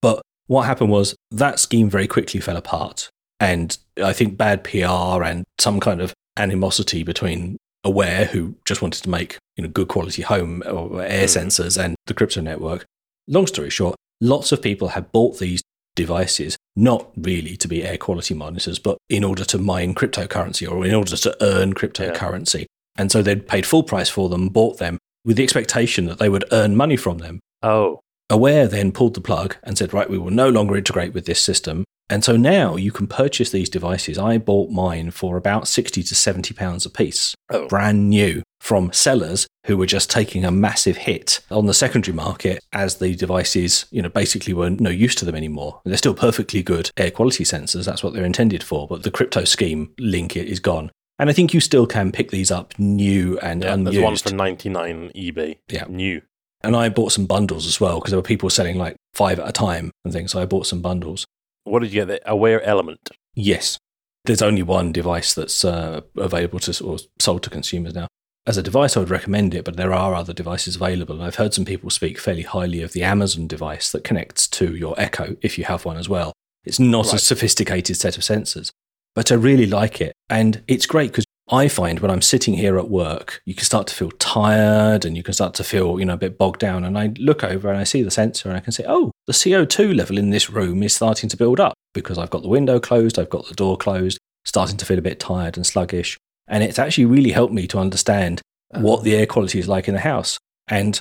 But what happened was that scheme very quickly fell apart, and I think bad PR and some kind of animosity between Awair, who just wanted to make you know good quality home or air Hmm. sensors, and the crypto network. Long story short, lots of people had bought these devices not really to be air quality monitors, but in order to mine cryptocurrency or in order to earn cryptocurrency. And so they'd paid full price for them, bought them with the expectation that they would earn money from them. Oh, Awair then pulled the plug and said, right, we will no longer integrate with this system. And so now you can purchase these devices. I bought mine for about 60 to 70 pounds a piece, Oh. brand new from sellers who were just taking a massive hit on the secondary market as the devices, you know, basically were no use to them anymore. They're still perfectly good air quality sensors. That's what they're intended for. But the crypto scheme link is gone. And I think you still can pick these up new and yeah. unused. There's one for 99 eBay. Yeah. New. And I bought some bundles as well because there were people selling like five at a time and things. So I bought some bundles. What did you get? The Awair Element. Yes. There's only one device that's uh, available to or sold to consumers now. As a device, I would recommend it, but there are other devices available. And I've heard some people speak fairly highly of the Amazon device that connects to your Echo if you have one as well. It's not a sophisticated set of sensors, but I really like it. And it's great because I find when I'm sitting here at work, you can start to feel tired and you can start to feel, you know, a bit bogged down. And I look over and I see the sensor and I can say, oh, the CO2 level in this room is starting to build up because I've got the window closed, I've got the door closed, starting to feel a bit tired and sluggish. And it's actually really helped me to understand oh. what the air quality is like in the house. And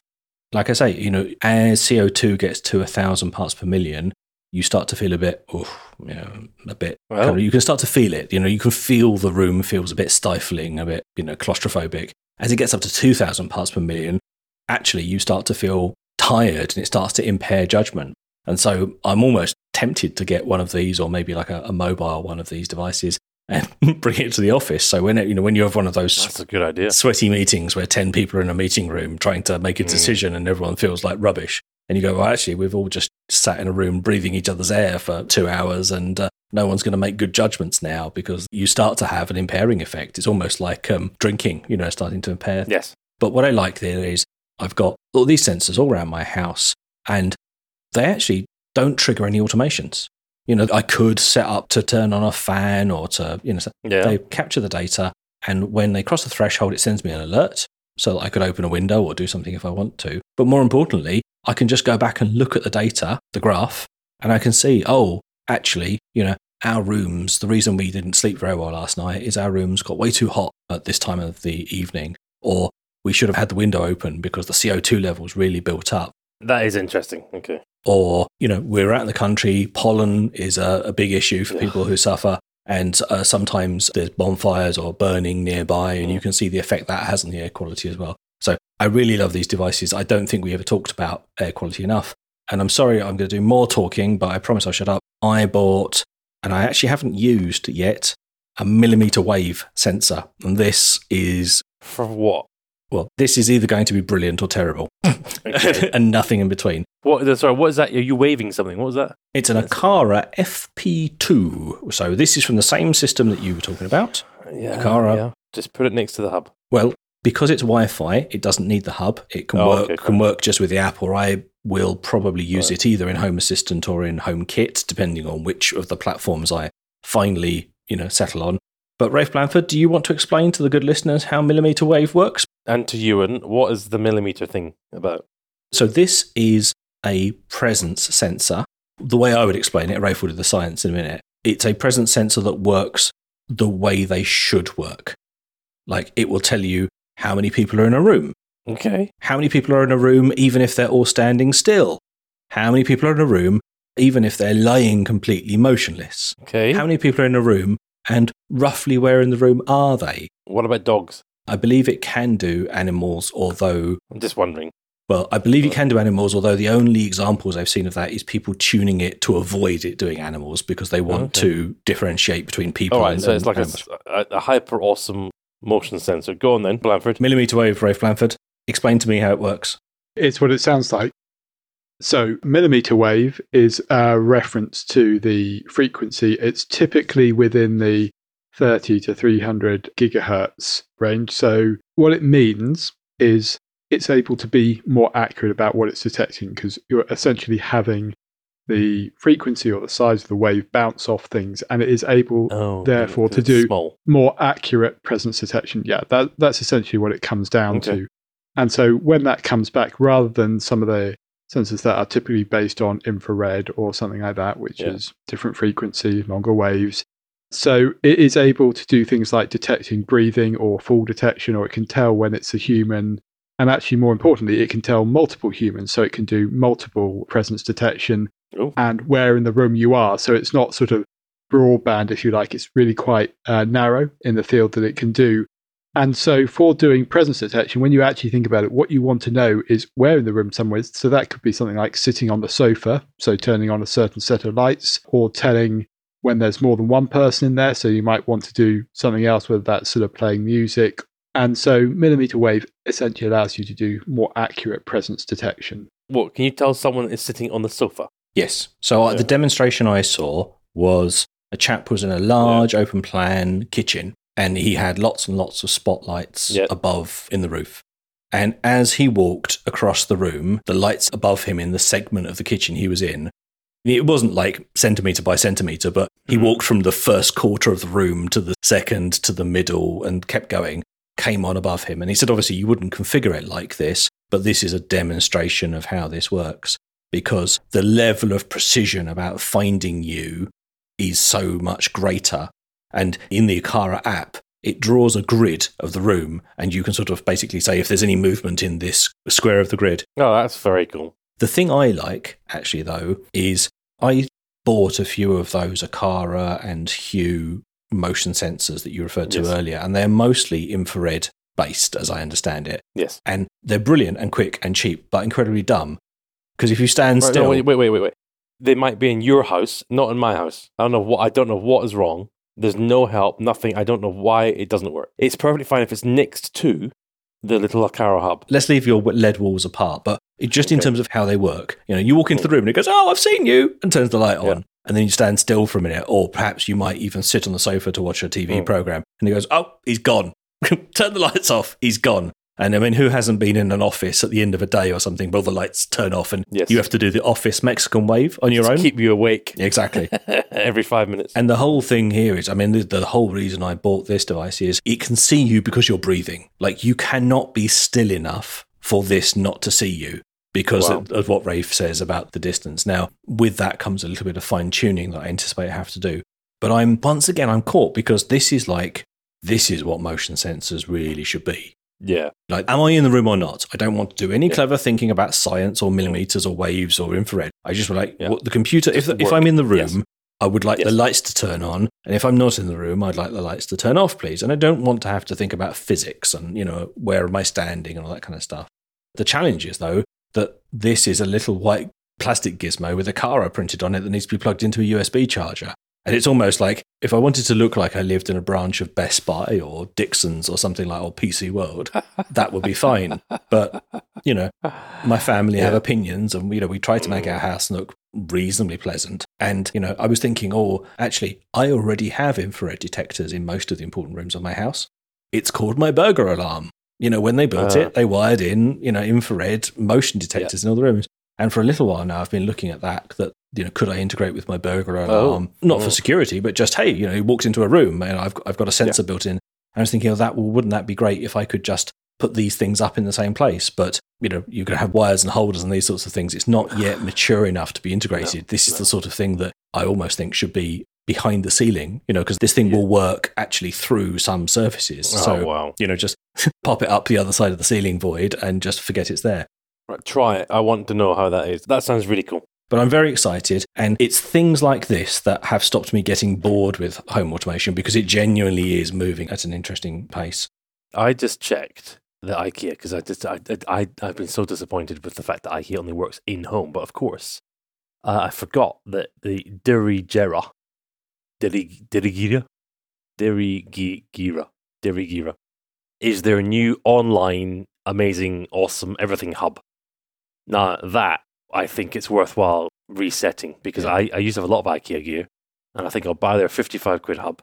like I say, you know, as CO2 gets to a thousand parts per million, you start to feel a bit, oh, you know, a bit. Well- kind of- you can start to feel it. You know, you can feel the room feels a bit stifling, a bit, you know, claustrophobic. As it gets up to two thousand parts per million, actually, you start to feel tired, and it starts to impair judgment. And so, I'm almost tempted to get one of these, or maybe like a, a mobile one of these devices, and bring it to the office. So when it, you know when you have one of those That's a good idea. sweaty meetings where 10 people are in a meeting room trying to make a Mm. decision and everyone feels like rubbish. And you go, well, actually, we've all just sat in a room breathing each other's air for two hours and uh, no one's going to make good judgments now because you start to have an impairing effect. It's almost like um, drinking, you know, starting to impair. Yes. But what I like there is I've got all these sensors all around my house and they actually don't trigger any automations. You know, I could set up to turn on a fan or to, you know, Yeah. they capture the data, and when they cross the threshold, it sends me an alert so that I could open a window or do something if I want to. But more importantly, I can just go back and look at the data, the graph, and I can see, oh, actually, you know, our rooms, the reason we didn't sleep very well last night is our rooms got way too hot at this time of the evening, or we should have had the window open because the CO2 levels really built up that is interesting. Okay. or you know we're out in the country pollen is a, a big issue for people who suffer and uh, sometimes there's bonfires or burning nearby and you Mm. can see the effect that has on the air quality as well so i really love these devices i don't think we ever talked about air quality enough and i'm sorry i'm going to do more talking but i promise i'll shut up i bought and i actually haven't used yet a millimeter wave sensor and this is For what? well this is either going to be brilliant or terrible and nothing in between what? Sorry. What is that? Are you waving something? What was that? It's an Aqara FP2. So this is from the same system that you were talking about. Yeah. Aqara. Yeah. Just put it next to the hub. Well, because it's Wi-Fi, it doesn't need the hub. It can Oh, work okay, can work just with the app, or I will probably use Right. it either in Home Assistant or in HomeKit, depending on which of the platforms I finally, you know, settle on. But Rafe Blanford, do you want to explain to the good listeners how millimeter wave works? And to Ewan, what is the millimeter thing about? So this is a presence sensor. The way I would explain it, Rafe will do the science in a minute. It's a presence sensor that works the way they should work. Like it will tell you how many people are in a room, Okay. how many people are in a room even if they're all standing still, how many people are in a room even if they're lying completely motionless. Okay. How many people are in a room and roughly where in the room are they? what about dogs? I believe it can do animals, although, I'm just wondering. well, I believe it uh. can do animals, although the only examples I've seen of that is people tuning it to avoid it doing animals because they want Okay. to differentiate between people All right, and so it's like a, a hyper awesome motion sensor. Go on then, Blanford. Millimeter wave, Rafe Blanford. Explain to me how it works. It's what it sounds like. So, millimeter wave is a reference to the frequency. It's typically within the 30 to 300 gigahertz range. So, what it means is it's able to be more accurate about what it's detecting because you're essentially having the frequency or the size of the wave bounce off things and it is able Oh, Therefore, to do- small. more accurate presence detection. Yeah, that, that's essentially what it comes down Okay. to. And so when that comes back, rather than some of the sensors that are typically based on infrared or something like that, which Yeah. is different frequency, longer waves. So it is able to do things like detecting breathing or fall detection, or it can tell when it's a human. And actually, more importantly, it can tell multiple humans. So it can do multiple presence detection Oh. and where in the room you are. So it's not sort of broadband, if you like. It's really quite uh, narrow in the field that it can do. And so, for doing presence detection, when you actually think about it, what you want to know is where in the room someone is. So, that could be something like sitting on the sofa, so turning on a certain set of lights, or telling when there's more than one person in there. So, you might want to do something else, whether that's sort of playing music. And so, millimeter wave essentially allows you to do more accurate presence detection. What can you tell someone is sitting on the sofa? Yes. So uh, Yeah. the demonstration I saw was a chap was in a large open plan kitchen and he had lots and lots of spotlights Yeah. above in the roof. And as he walked across the room, the lights above him in the segment of the kitchen he was in, it wasn't like centimeter by centimeter, but he Mhm. walked from the first quarter of the room to the second to the middle and kept going, came on above him. And he said, obviously, you wouldn't configure it like this, but this is a demonstration of how this works because the level of precision about finding you is so much greater. And in the Aqara app, it draws a grid of the room, and you can sort of basically say if there's any movement in this square of the grid. Oh, that's very cool. The thing I like, actually, though, is I bought a few of those Aqara and Hue motion sensors that you referred to Yes. earlier, and they're mostly infrared based, as I understand it. Yes. And they're brilliant and quick and cheap, but incredibly dumb. Because if you stand Right, still, no, wait, wait, wait, wait, wait. They might be in your house, not in my house. I don't know what. I don't know what is wrong. There's no help, nothing. I don't know why it doesn't work. It's perfectly fine if it's next to the little Aqara hub. let's leave your lead walls apart, but just in terms of how they work, you know, you walk into the room and it goes, "Oh, I've seen you," and turns the light on, Yeah. and then you stand still for a minute, or perhaps you might even sit on the sofa to watch a TV Mm. program, and he goes, "Oh, he's gone. Turn the lights off. He's gone." And I mean, who hasn't been in an office at the end of a day or something? Well, the lights turn off, and Yes. you have to do the office Mexican wave on your To own. keep you awake exactly. every five minutes. And the whole thing here is, I mean, the, the whole reason I bought this device is it can see you because you're breathing. Like you cannot be still enough for this not to see you because Wow. of, of what Rafe says about the distance. Now, with that comes a little bit of fine tuning that I anticipate I have to do. But I'm once again I'm caught because this is like this is what motion sensors really should be. Yeah. Like, am I in the room or not? I don't want to do any Yeah. clever thinking about science or millimeters or waves or infrared. I just like Yeah. what the computer. If if. I'm in the room, Yes. I would like the lights to turn on, and if I'm not in the room, I'd like the lights to turn off, please. And I don't want to have to think about physics and you know where am I standing and all that kind of stuff. The challenge is though that this is a little white plastic gizmo with Aqara printed on it that needs to be plugged into a USB charger. And it's almost like if I wanted to look like I lived in a branch of Best Buy or Dixon's or something like or PC World, that would be fine. But you know, my family have opinions, and you know, we try to make our house look reasonably pleasant. And you know, I was thinking, oh, actually, I already have infrared detectors in most of the important rooms of my house. It's called my burger alarm. You know, when they built Ah. it, they wired in you know infrared motion detectors in all the rooms. And for a little while now, I've been looking at that. That you know, could I integrate with my burglar alarm? Oh. Not Oh. for mm. security, but just hey, you know, he walked into a room and I've got, I've got a sensor built in. I was thinking, oh, that well, wouldn't that be great if I could just put these things up in the same place? But you know, you could have wires and holders and these sorts of things. It's not yet mature enough to be integrated. this is no. the sort of thing that I almost think should be behind the ceiling. You know, because this thing Yeah. will work actually through some surfaces. Oh, so wow. you know, just pop it up the other side of the ceiling void and just forget it's there. Right, try it. I want to know how that is. That sounds really cool. But I'm very excited. And it's things like this that have stopped me getting bored with home automation because it genuinely is moving at an interesting pace. I just checked the IKEA because I just I, I I've been so disappointed with the fact that IKEA only works in home. But of course, uh, I forgot that the Dirigera, Diri Dirigira, Dirigira, Dirigira is their new online amazing, awesome everything hub. Now that I think it's worthwhile resetting because Yeah. I, I used to have a lot of IKEA gear and I think I'll buy their 55 quid hub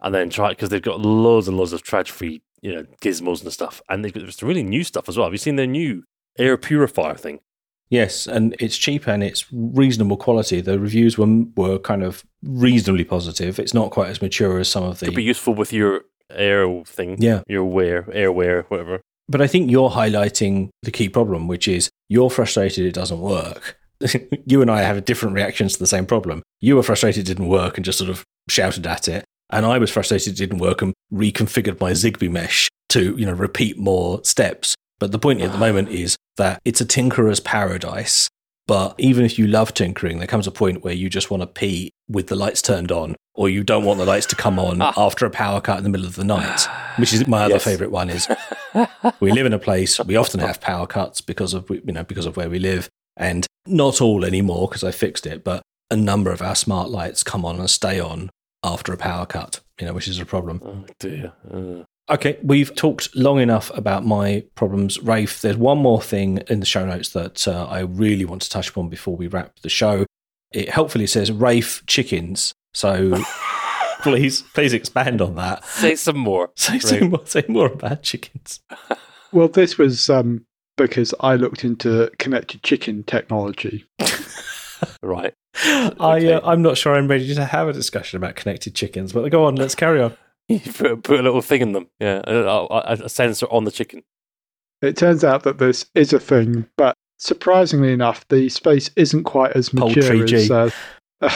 and then try because they've got loads and loads of Tradfri, you know, gizmos and stuff. And they've got some really new stuff as well. Have you seen their new air purifier thing? Yes, and it's cheap and it's reasonable quality. The reviews were were kind of reasonably positive. It's not quite as mature as some of the. Could be useful with your air thing, Yeah, your wear, airwear, whatever. But I think you're highlighting the key problem, which is you're frustrated it doesn't work. you and I have different reactions to the same problem. You were frustrated it didn't work and just sort of shouted at it, and I was frustrated it didn't work and reconfigured my Zigbee mesh to you know repeat more steps. But the point at the moment is that it's a tinkerer's paradise. But even if you love tinkering, there comes a point where you just want to pee with the lights turned on, or you don't want the lights to come on after a power cut in the middle of the night. Which is my other Yes. favorite one is we live in a place we often have power cuts because of you know because of where we live and not all anymore because I fixed it but a number of our smart lights come on and stay on after a power cut you know which is a problem Oh dear. Uh, okay we've talked long enough about my problems Rafe there's one more thing in the show notes that uh, I really want to touch upon before we wrap the show it helpfully says Rafe chickens so please please expand on that say some more. say, say, more, say more about chickens Well, this was um, because I looked into connected chicken technology. Right. I, uh, I'm not sure I'm ready to have a discussion about connected chickens, but go on, let's carry on. You put, put a little thing in them. Yeah. A, a, sensor on the chicken. It turns out that this is a thing, but surprisingly enough, the space isn't quite as mature as, uh,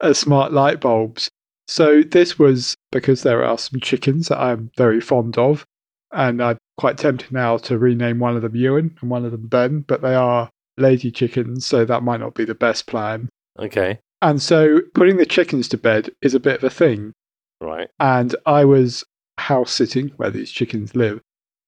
as smart light bulbs. So this was because there are some chickens that I'm very fond of, and I'm quite tempted now to rename one of them Ewan and one of them Ben, but they are lady chickens, so that might not be the best plan. Okay. And so putting the chickens to bed is a bit of a thing. Right. and I was house sitting where these chickens live,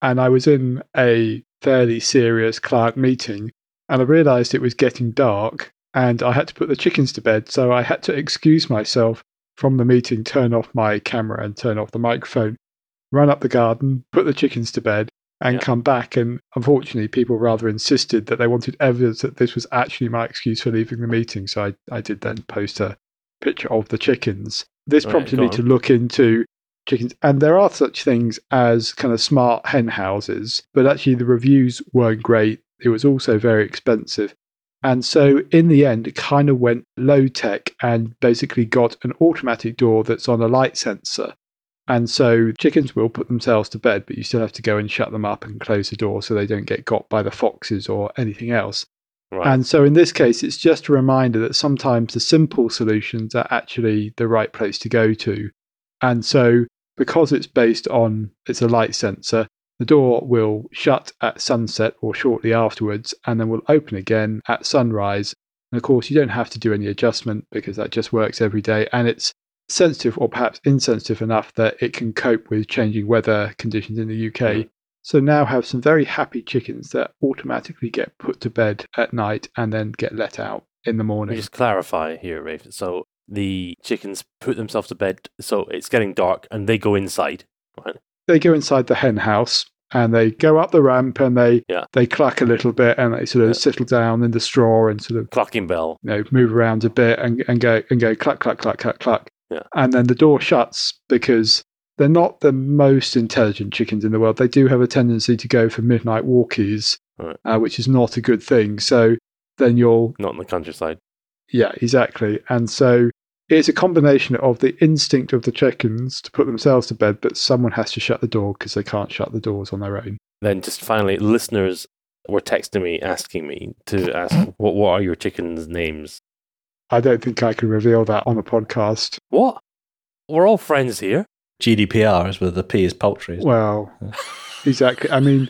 and I was in a fairly serious client meeting, and I realised it was getting dark, and I had to put the chickens to bed, so I had to excuse myself from the meeting, turn off my camera and turn off the microphone, run up the garden, put the chickens to bed, and Yeah. come back. And unfortunately, people rather insisted that they wanted evidence that this was actually my excuse for leaving the meeting. So I, I did then post a picture of the chickens. This Right, prompted me on. to look into chickens. And there are such things as kind of smart hen houses, but actually the reviews weren't great. It was also very expensive. And so in the end, it kind of went low tech and basically got an automatic door that's on a light sensor. And so chickens will put themselves to bed, but you still have to go and shut them up and close the door so they don't get got by the foxes or anything else. Right. And so in this case, it's just a reminder that sometimes the simple solutions are actually the right place to go to. And so because it's based on it's a light sensor, the door will shut at sunset or shortly afterwards and then will open again at sunrise. And of course, you don't have to do any adjustment because that just works every day and it's sensitive or perhaps insensitive enough that it can cope with changing weather conditions in the UK. So now have some very happy chickens that automatically get put to bed at night and then get let out in the morning. just clarify here, Rafe. So the chickens put themselves to bed. So it's getting dark and they go inside. Right. They go inside the hen house and they go up the ramp and they Yeah. they cluck a little bit and they sort of Yeah. settle down in the straw and sort of Clocking bell. you know move around a bit and, and go and go cluck cluck cluck cluck cluck. Yeah. And then the door shuts because they're not the most intelligent chickens in the world. They do have a tendency to go for midnight walkies, Right. uh, which is not a good thing. So then you'll Not in the countryside. Yeah, exactly. And so it's a combination of the instinct of the chickens to put themselves to bed, but someone has to shut the door because they can't shut the doors on their own. Then just finally, listeners were texting me asking me to ask what what are your chickens' names? I don't think I can reveal that on a podcast. What? We're all friends here. GDPR is where the P is poultry. isn't it? Well, exactly. I mean,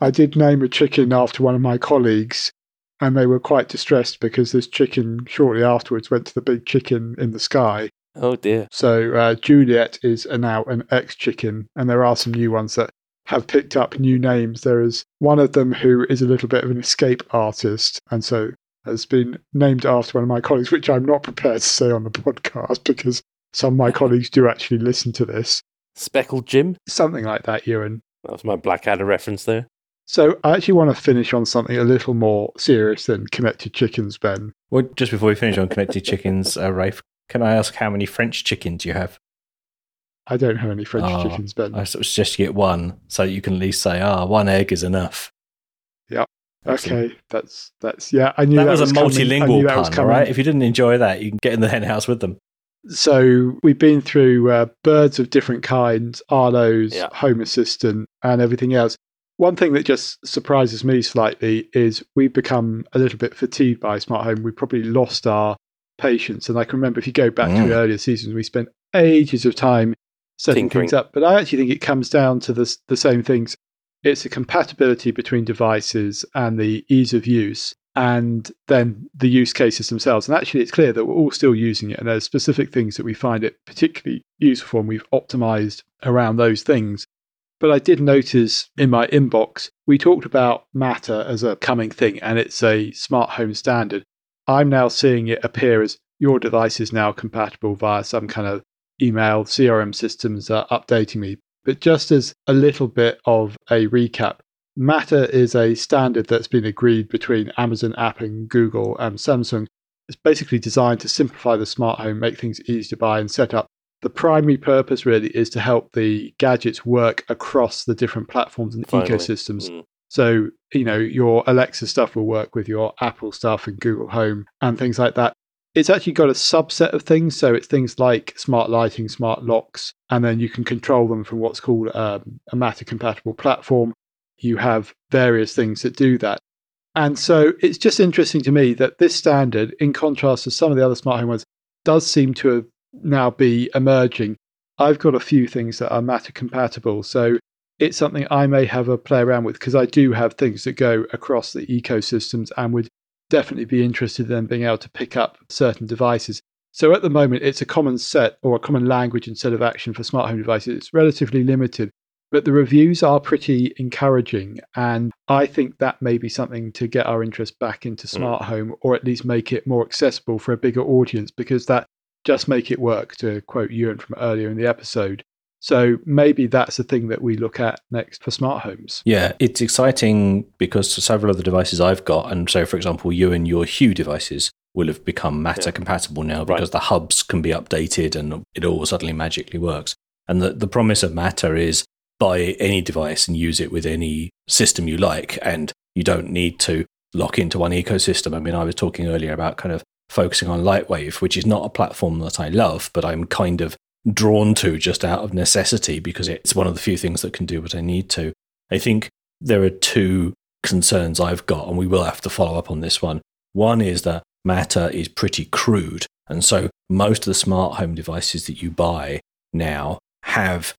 I did name a chicken after one of my colleagues, and they were quite distressed because this chicken shortly afterwards went to the big chicken in the sky. Oh dear. So uh, Juliet is now an ex chicken, and there are some new ones that have picked up new names. There is one of them who is a little bit of an escape artist, and so has been named after one of my colleagues, which I'm not prepared to say on the podcast because some of my colleagues do actually listen to this. Speckled Jim? Something like that, Ewan. That was my Blackadder reference there. So I actually want to finish on something a little more serious than connected chickens, Ben. Well, just before we finish on connected chickens, uh, Rafe, can I ask how many French chickens you have? I don't have any French Oh, chickens, Ben. I suggest you get one, so you can at least say, "Ah, one egg is enough." Excellent. Okay, that's that's yeah. I knew That, that, was, a coming. Multilingual that pun, right? If you didn't enjoy that, you can get in the hen house with them. So we've been through uh, birds of different kinds, Arlo's, Yeah. Home Assistant, and everything else. One thing that just surprises me slightly is we've become a little bit fatigued by smart home. We've probably lost our patience. And I can remember if you go back Mm. to earlier seasons, we spent ages of time setting Tinkering. things up. But I actually think it comes down to the, the same things. It's the compatibility between devices and the ease of use, and then the use cases themselves. And actually, it's clear that we're all still using it, and there's specific things that we find it particularly useful, for, and we've optimized around those things. But I did notice in my inbox, we talked about Matter as a coming thing, and it's a smart home standard. I'm now seeing it appear as your device is now compatible via some kind of email CRM systems are updating me. But just as a little bit of a recap, Matter is a standard that's been agreed between Amazon, Apple, and Google and Samsung. It's basically designed to simplify the smart home, make things easy to buy and set up. The primary purpose really is to help the gadgets work across the different platforms and Finally. ecosystems. Mm. So, you know, your Alexa stuff will work with your Apple stuff and Google Home and things like that. It's actually got a subset of things. So it's things like smart lighting, smart locks, and then you can control them from what's called um, a Matter compatible platform. You have various things that do that. And so it's just interesting to me that this standard, in contrast to some of the other smart home ones, does seem to now be emerging. I've got a few things that are Matter compatible. So it's something I may have a play around with because I do have things that go across the ecosystems and would definitely be interested in being able to pick up certain devices. So at the moment, it's a common set or a common language and set of action for smart home devices. It's relatively limited, but the reviews are pretty encouraging. And I think that may be something to get our interest back into hmm. smart home or at least make it more accessible for a bigger audience because that just make it work, to quote Ewan from earlier in the episode. So maybe that's the thing that we look at next for smart homes. Yeah, it's exciting because several of the devices I've got, and so for example, you and your Hue devices will have become Matter Yeah. compatible now Right. because the hubs can be updated and it all suddenly magically works. And the, the promise of Matter is buy any device and use it with any system you like, and you don't need to lock into one ecosystem. I mean, I was talking earlier about kind of focusing on Lightwave, which is not a platform that I love, but I'm kind of drawn to just out of necessity because it's one of the few things that can do what I need to. I think there are two concerns I've got, and we will have to follow up on this one. One is that Matter is pretty crude, and so most of the smart home devices that you buy now have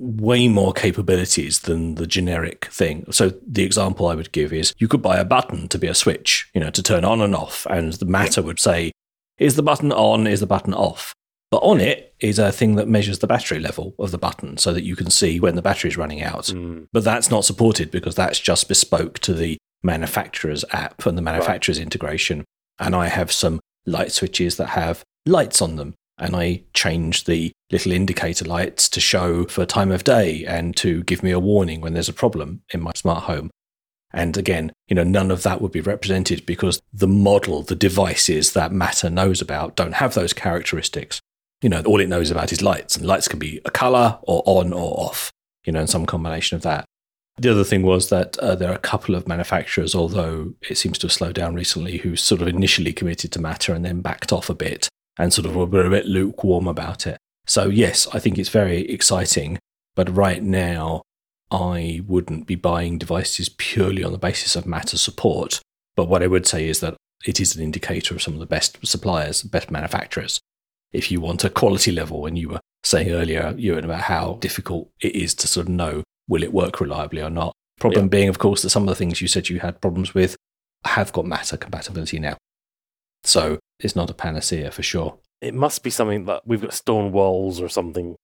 way more capabilities than the generic thing. So the example I would give is you could buy a button to be a switch, you know, to turn on and off, and the Matter would say, is the button on, is the button off? But on it is a thing that measures the battery level of the button so that you can see when the battery is running out. Mm. But that's not supported because that's just bespoke to the manufacturer's app and the manufacturer's integration. And I have some light switches that have lights on them. And I change the little indicator lights to show for time of day and to give me a warning when there's a problem in my smart home. And again, you know, none of that would be represented because the model, the devices that Matter knows about don't have those characteristics. You know, all it knows about is lights, and lights can be a color or on or off, you know, and some combination of that. The other thing was that uh, there are a couple of manufacturers, although it seems to have slowed down recently, who sort of initially committed to Matter and then backed off a bit and sort of were a bit lukewarm about it. So, yes, I think it's very exciting, but right now, I wouldn't be buying devices purely on the basis of Matter support. But what I would say is that it is an indicator of some of the best suppliers, best manufacturers. If you want a quality level, and you were saying earlier, Ewan, about how difficult it is to sort of know will it work reliably or not. Problem Yeah. being, of course, that some of the things you said you had problems with have got Matter compatibility now. So it's not a panacea for sure. It must be something that we've got stone walls or something,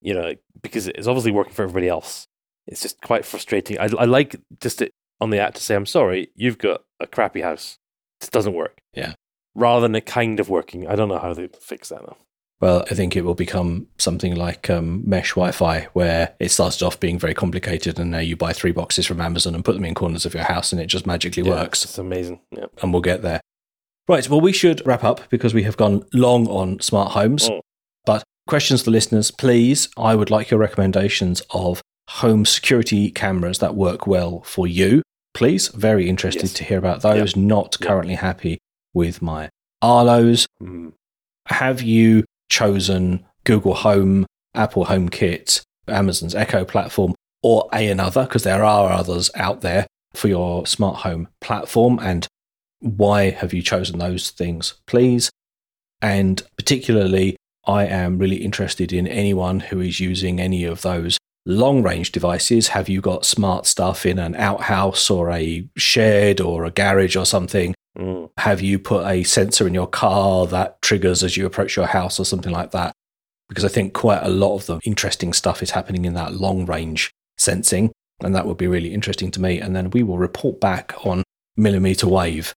you know, because it's obviously working for everybody else. It's just quite frustrating. I, I like just on the app to say, I'm sorry, you've got a crappy house. This doesn't work. Yeah. Rather than it kind of working. I don't know how they fix that now. Well, I think it will become something like um, mesh Wi Fi, where it started off being very complicated, and now you buy three boxes from Amazon and put them in corners of your house, and it just magically Yeah, works. It's amazing. Yeah. And we'll get there. Right. Well, we should wrap up because we have gone long on smart homes. Mm. But questions to listeners, please. I would like your recommendations of home security cameras that work well for you. Please. Very interested Yes. to hear about those. Not Yeah. currently happy with my Arlos. Mm. have you chosen Google Home, Apple HomeKit, Amazon's Echo platform, or a another? Because there are others out there for your smart home platform. And why have you chosen those things, please? And particularly, I am really interested in anyone who is using any of those long range devices. Have you got smart stuff in an outhouse or a shed or a garage or something? Mm. have you put a sensor in your car that triggers as you approach your house or something like that? Because I think quite a lot of the interesting stuff is happening in that long range sensing, and that would be really interesting to me. And then we will report back on millimeter wave.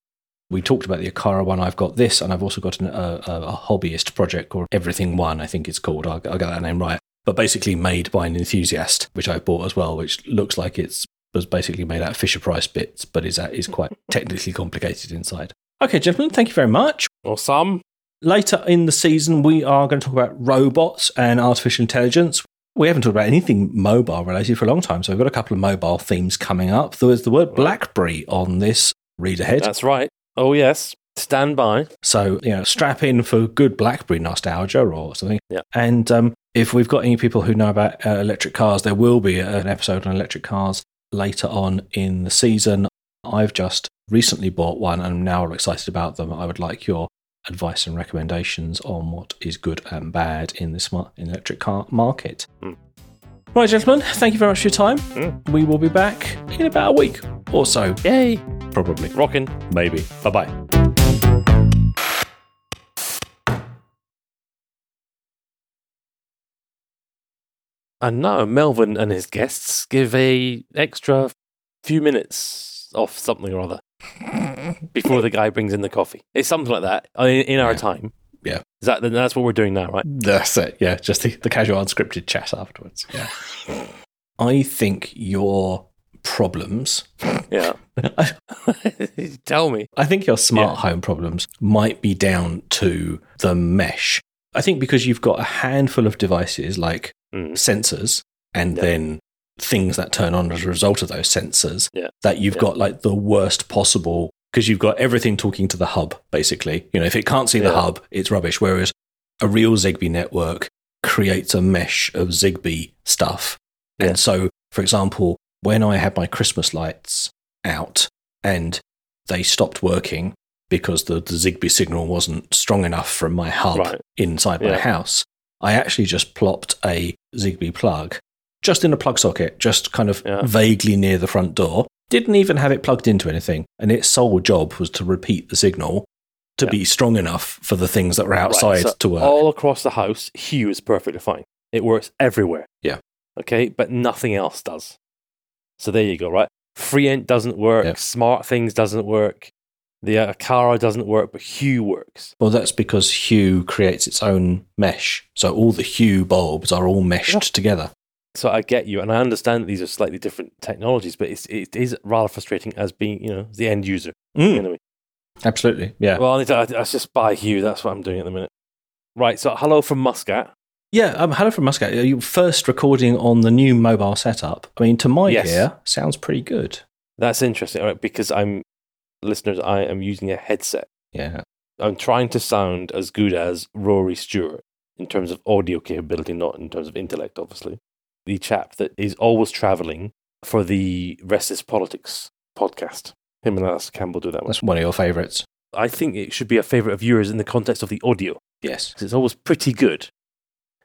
We talked about the Aqara one. I've got this, and I've also got an, a, a, a hobbyist project called Everything One, I think it's called. I'll, I'll get that name right. But basically made by an enthusiast, which I bought as well, which looks like it's was basically made out of Fisher Price bits, but is is quite technically complicated inside. Okay, gentlemen, thank you very much. Or some. Later in the season, we are going to talk about robots and artificial intelligence. We haven't talked about anything mobile related for a long time, so we've got a couple of mobile themes coming up. There was the word BlackBerry on this read ahead. That's right. Oh, yes. Stand by. So, you know, strap in for good BlackBerry nostalgia or something. Yeah. And um, if we've got any people who know about uh, electric cars, there will be an episode on electric cars later on in the season. I've just recently bought one and I'm now excited about them. I would like your advice and recommendations on what is good and bad in the smart in electric car market. Mm. Right, gentlemen, thank you very much for your time. Mm. We will be back in about a week or so, Yay. probably. Rocking. Maybe. Bye bye. And now Melvyn and his guests give a extra few minutes off something or other before the guy brings in the coffee. It's something like that uh, in, in our Yeah. time. Yeah. Is that that's what we're doing now, right? That's it. Yeah, just the, the casual unscripted chat afterwards. Yeah. I think your problems, Yeah. Tell me. I think your smart Yeah. home problems might be down to the mesh. I think because you've got a handful of devices like Mm. sensors and Yeah. then things that turn on as a result of those sensors, Yeah. that you've Yeah. got like the worst possible because you've got everything talking to the hub basically. You know, if it can't see the hub, it's rubbish. Whereas a real Zigbee network creates a mesh of Zigbee stuff. Yeah. And so, for example, when I had my Christmas lights out and they stopped working because the, the Zigbee signal wasn't strong enough from my hub Right. inside my house, I actually just plopped a Zigbee plug just in a plug socket, just kind of Yeah. vaguely near the front door. Didn't even have it plugged into anything. And its sole job was to repeat the signal to Yeah. be strong enough for the things that were Right, outside so to work. All across the house, Hue is perfectly fine. It works everywhere. Yeah. Okay, but nothing else does. So there you go, right? Frient doesn't work. Yeah. Smart Things doesn't work. The uh, Aqara doesn't work, but Hue works. Well, that's because Hue creates its own mesh. So all the Hue bulbs are all meshed Yeah. together. So I get you, and I understand that these are slightly different technologies, but it's, it is rather frustrating as being, you know, the end user. You know what I mean? Absolutely. Yeah. Well, I need to, I, I just buy Hue. That's what I'm doing at the minute. Right. So hello from Muscat. Yeah, um, hello from Muscat. Are you first recording on the new mobile setup? I mean, to my Yes. ear, sounds pretty good. That's interesting, all right? Because I'm, listeners, I am using a headset. Yeah. I'm trying to sound as good as Rory Stewart in terms of audio capability, not in terms of intellect, obviously. The chap that is always traveling for the Restless Politics podcast. Him and Alastair Campbell do that one. That's one of your favourites. I think it should be a favorite of yours in the context of the audio Yes. because it's always pretty good.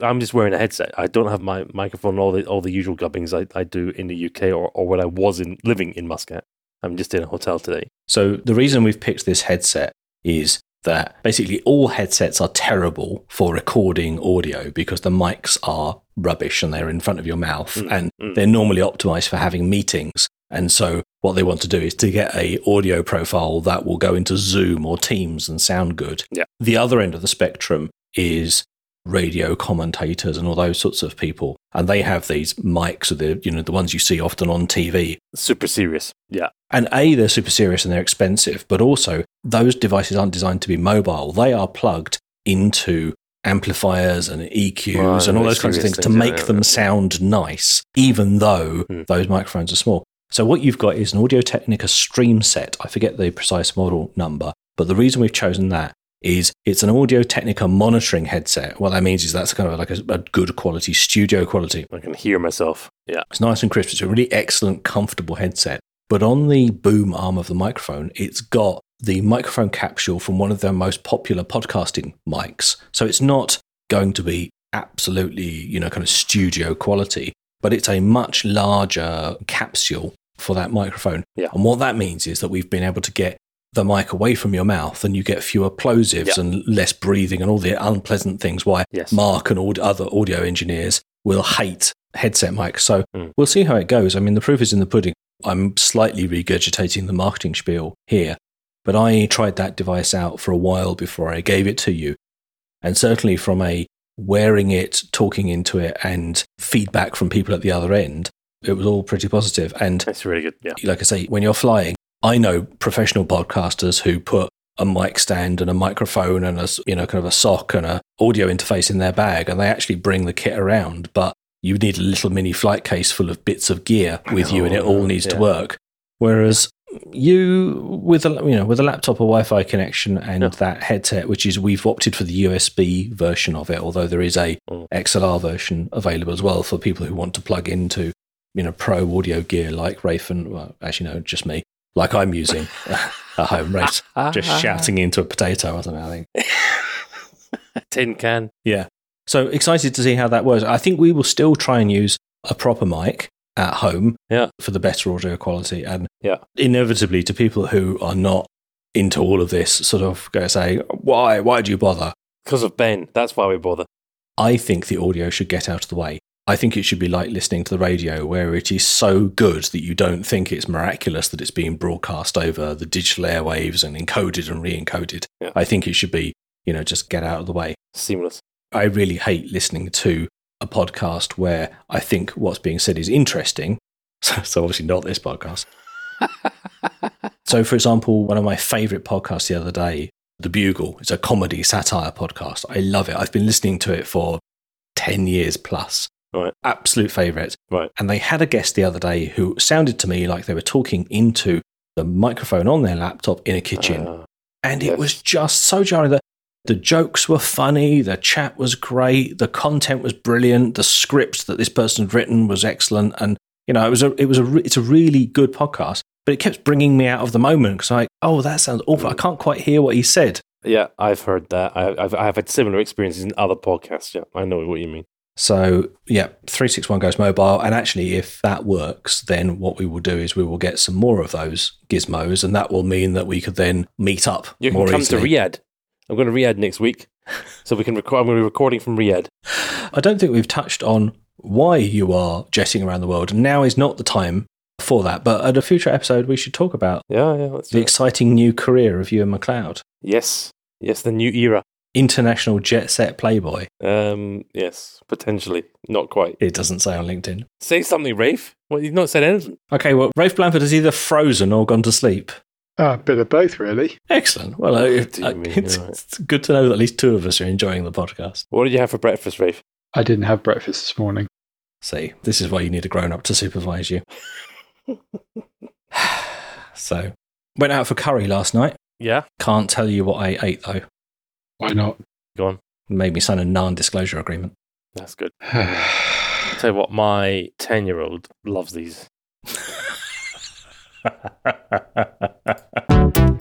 I'm just wearing a headset. I don't have my microphone, all the all the usual gubbings I, I do in the UK or, or when I was in living in Muscat. I'm just in a hotel today. So the reason we've picked this headset is that basically all headsets are terrible for recording audio because the mics are rubbish and they're in front of your mouth Mm, and mm. they're normally optimized for having meetings. And so what they want to do is to get a audio profile that will go into Zoom or Teams and sound good. Yeah. The other end of the spectrum is radio commentators and all those sorts of people. And they have these mics, the you know, the ones you see often on TV. Super serious. Yeah. And A, they're super serious and they're expensive, but also those devices aren't designed to be mobile. They are plugged into amplifiers and EQs Right, and all those kinds of things to things, yeah, make yeah, them yeah. sound nice, even though Hmm. those microphones are small. So what you've got is an Audio Technica Stream Set. I forget the precise model number, but the reason we've chosen that is it's an Audio Technica monitoring headset. What that means is that's kind of like a, a good quality studio quality. I can hear myself. Yeah. It's nice and crisp. It's a really excellent, comfortable headset. But on the boom arm of the microphone, it's got the microphone capsule from one of their most popular podcasting mics. So it's not going to be absolutely, you know, kind of studio quality, but it's a much larger capsule for that microphone. Yeah. And what that means is that we've been able to get the mic away from your mouth and you get fewer plosives Yeah. and less breathing and all the unpleasant things why Yes. Mark and all other audio engineers will hate headset mics. So Mm. we'll see how it goes. I mean, the proof is in the pudding. I'm slightly regurgitating the marketing spiel here, but I tried that device out for a while before I gave it to you. And certainly from a wearing it, talking into it, and feedback from people at the other end, it was all pretty positive. And it's really good. Yeah. like I say, when you're flying, I know professional podcasters who put a mic stand and a microphone and a you know kind of a sock and a audio interface in their bag, and they actually bring the kit around. But you need a little mini flight case full of bits of gear with you, and it all needs to work. Whereas you with a you know with a laptop, a Wi-Fi connection, and Yeah. that headset, which is we've opted for the USB version of it, although there is a Mm. XLR version available as well for people who want to plug into you know pro audio gear like Rafe and well, actually no, just me, like I'm using at home. Rafe just ah. shouting into a potato or something. I think. Tin can. Yeah. So excited to see how that works. I think we will still try and use a proper mic at home Yeah. for the better audio quality. And Yeah. inevitably, to people who are not into all of this, sort of go say, why? Why do you bother? Because of Ben. That's why we bother. I think the audio should get out of the way. I think it should be like listening to the radio, where it is so good that you don't think it's miraculous that it's being broadcast over the digital airwaves and encoded and re encoded. Yeah. I think it should be, you know, just get out of the way. Seamless. I really hate listening to a podcast where I think what's being said is interesting. So, so obviously not this podcast. so, for example, one of my favorite podcasts the other day, The Bugle, it's a comedy satire podcast. I love it. I've been listening to it for 10 years plus. Right. Absolute favorite. Right. And they had a guest the other day who sounded to me like they were talking into the microphone on their laptop in a kitchen Uh, and it was just so jarring that the jokes were funny, the chat was great, the content was brilliant, the script that this person had written was excellent, and you know it was a it was a re- it's a really good podcast. But it kept bringing me out of the moment because like, oh, that sounds awful. I can't quite hear what he said. yeah, I've heard that. I, I've, I've had similar experiences in other podcasts. Yeah, I know what you mean. So yeah, three six one goes mobile, and actually, if that works, then what we will do is we will get some more of those gizmos, and that will mean that we could then meet up You can more come easily. to Riyadh. I'm going to Riyadh next week, so we can record. I'm going to be recording from Riyadh. I don't think we've touched on why you are jetting around the world. And now is not the time for that. But at a future episode, we should talk about Yeah, yeah. The exciting new career of Ewan MacLeod, Yes, yes. The new era. International jet set playboy. Um, yes, potentially. Not quite. It doesn't say on LinkedIn. Say something, Rafe. Well, you've not said anything. Okay, well, Rafe Blanford has either frozen or gone to sleep. Ah, a bit of both, really. Excellent. Well, uh, Oh, it- dear uh, me, it's, right. it's good to know that at least two of us are enjoying the podcast. What did you have for breakfast, Rafe? I didn't have breakfast this morning. See, this is why you need a grown up to supervise you. so, went out for curry last night. Yeah, Can't tell you what I ate though. Why not? Go on. Made me sign a non disclosure agreement. That's good. tell you what, my 10 year old loves these.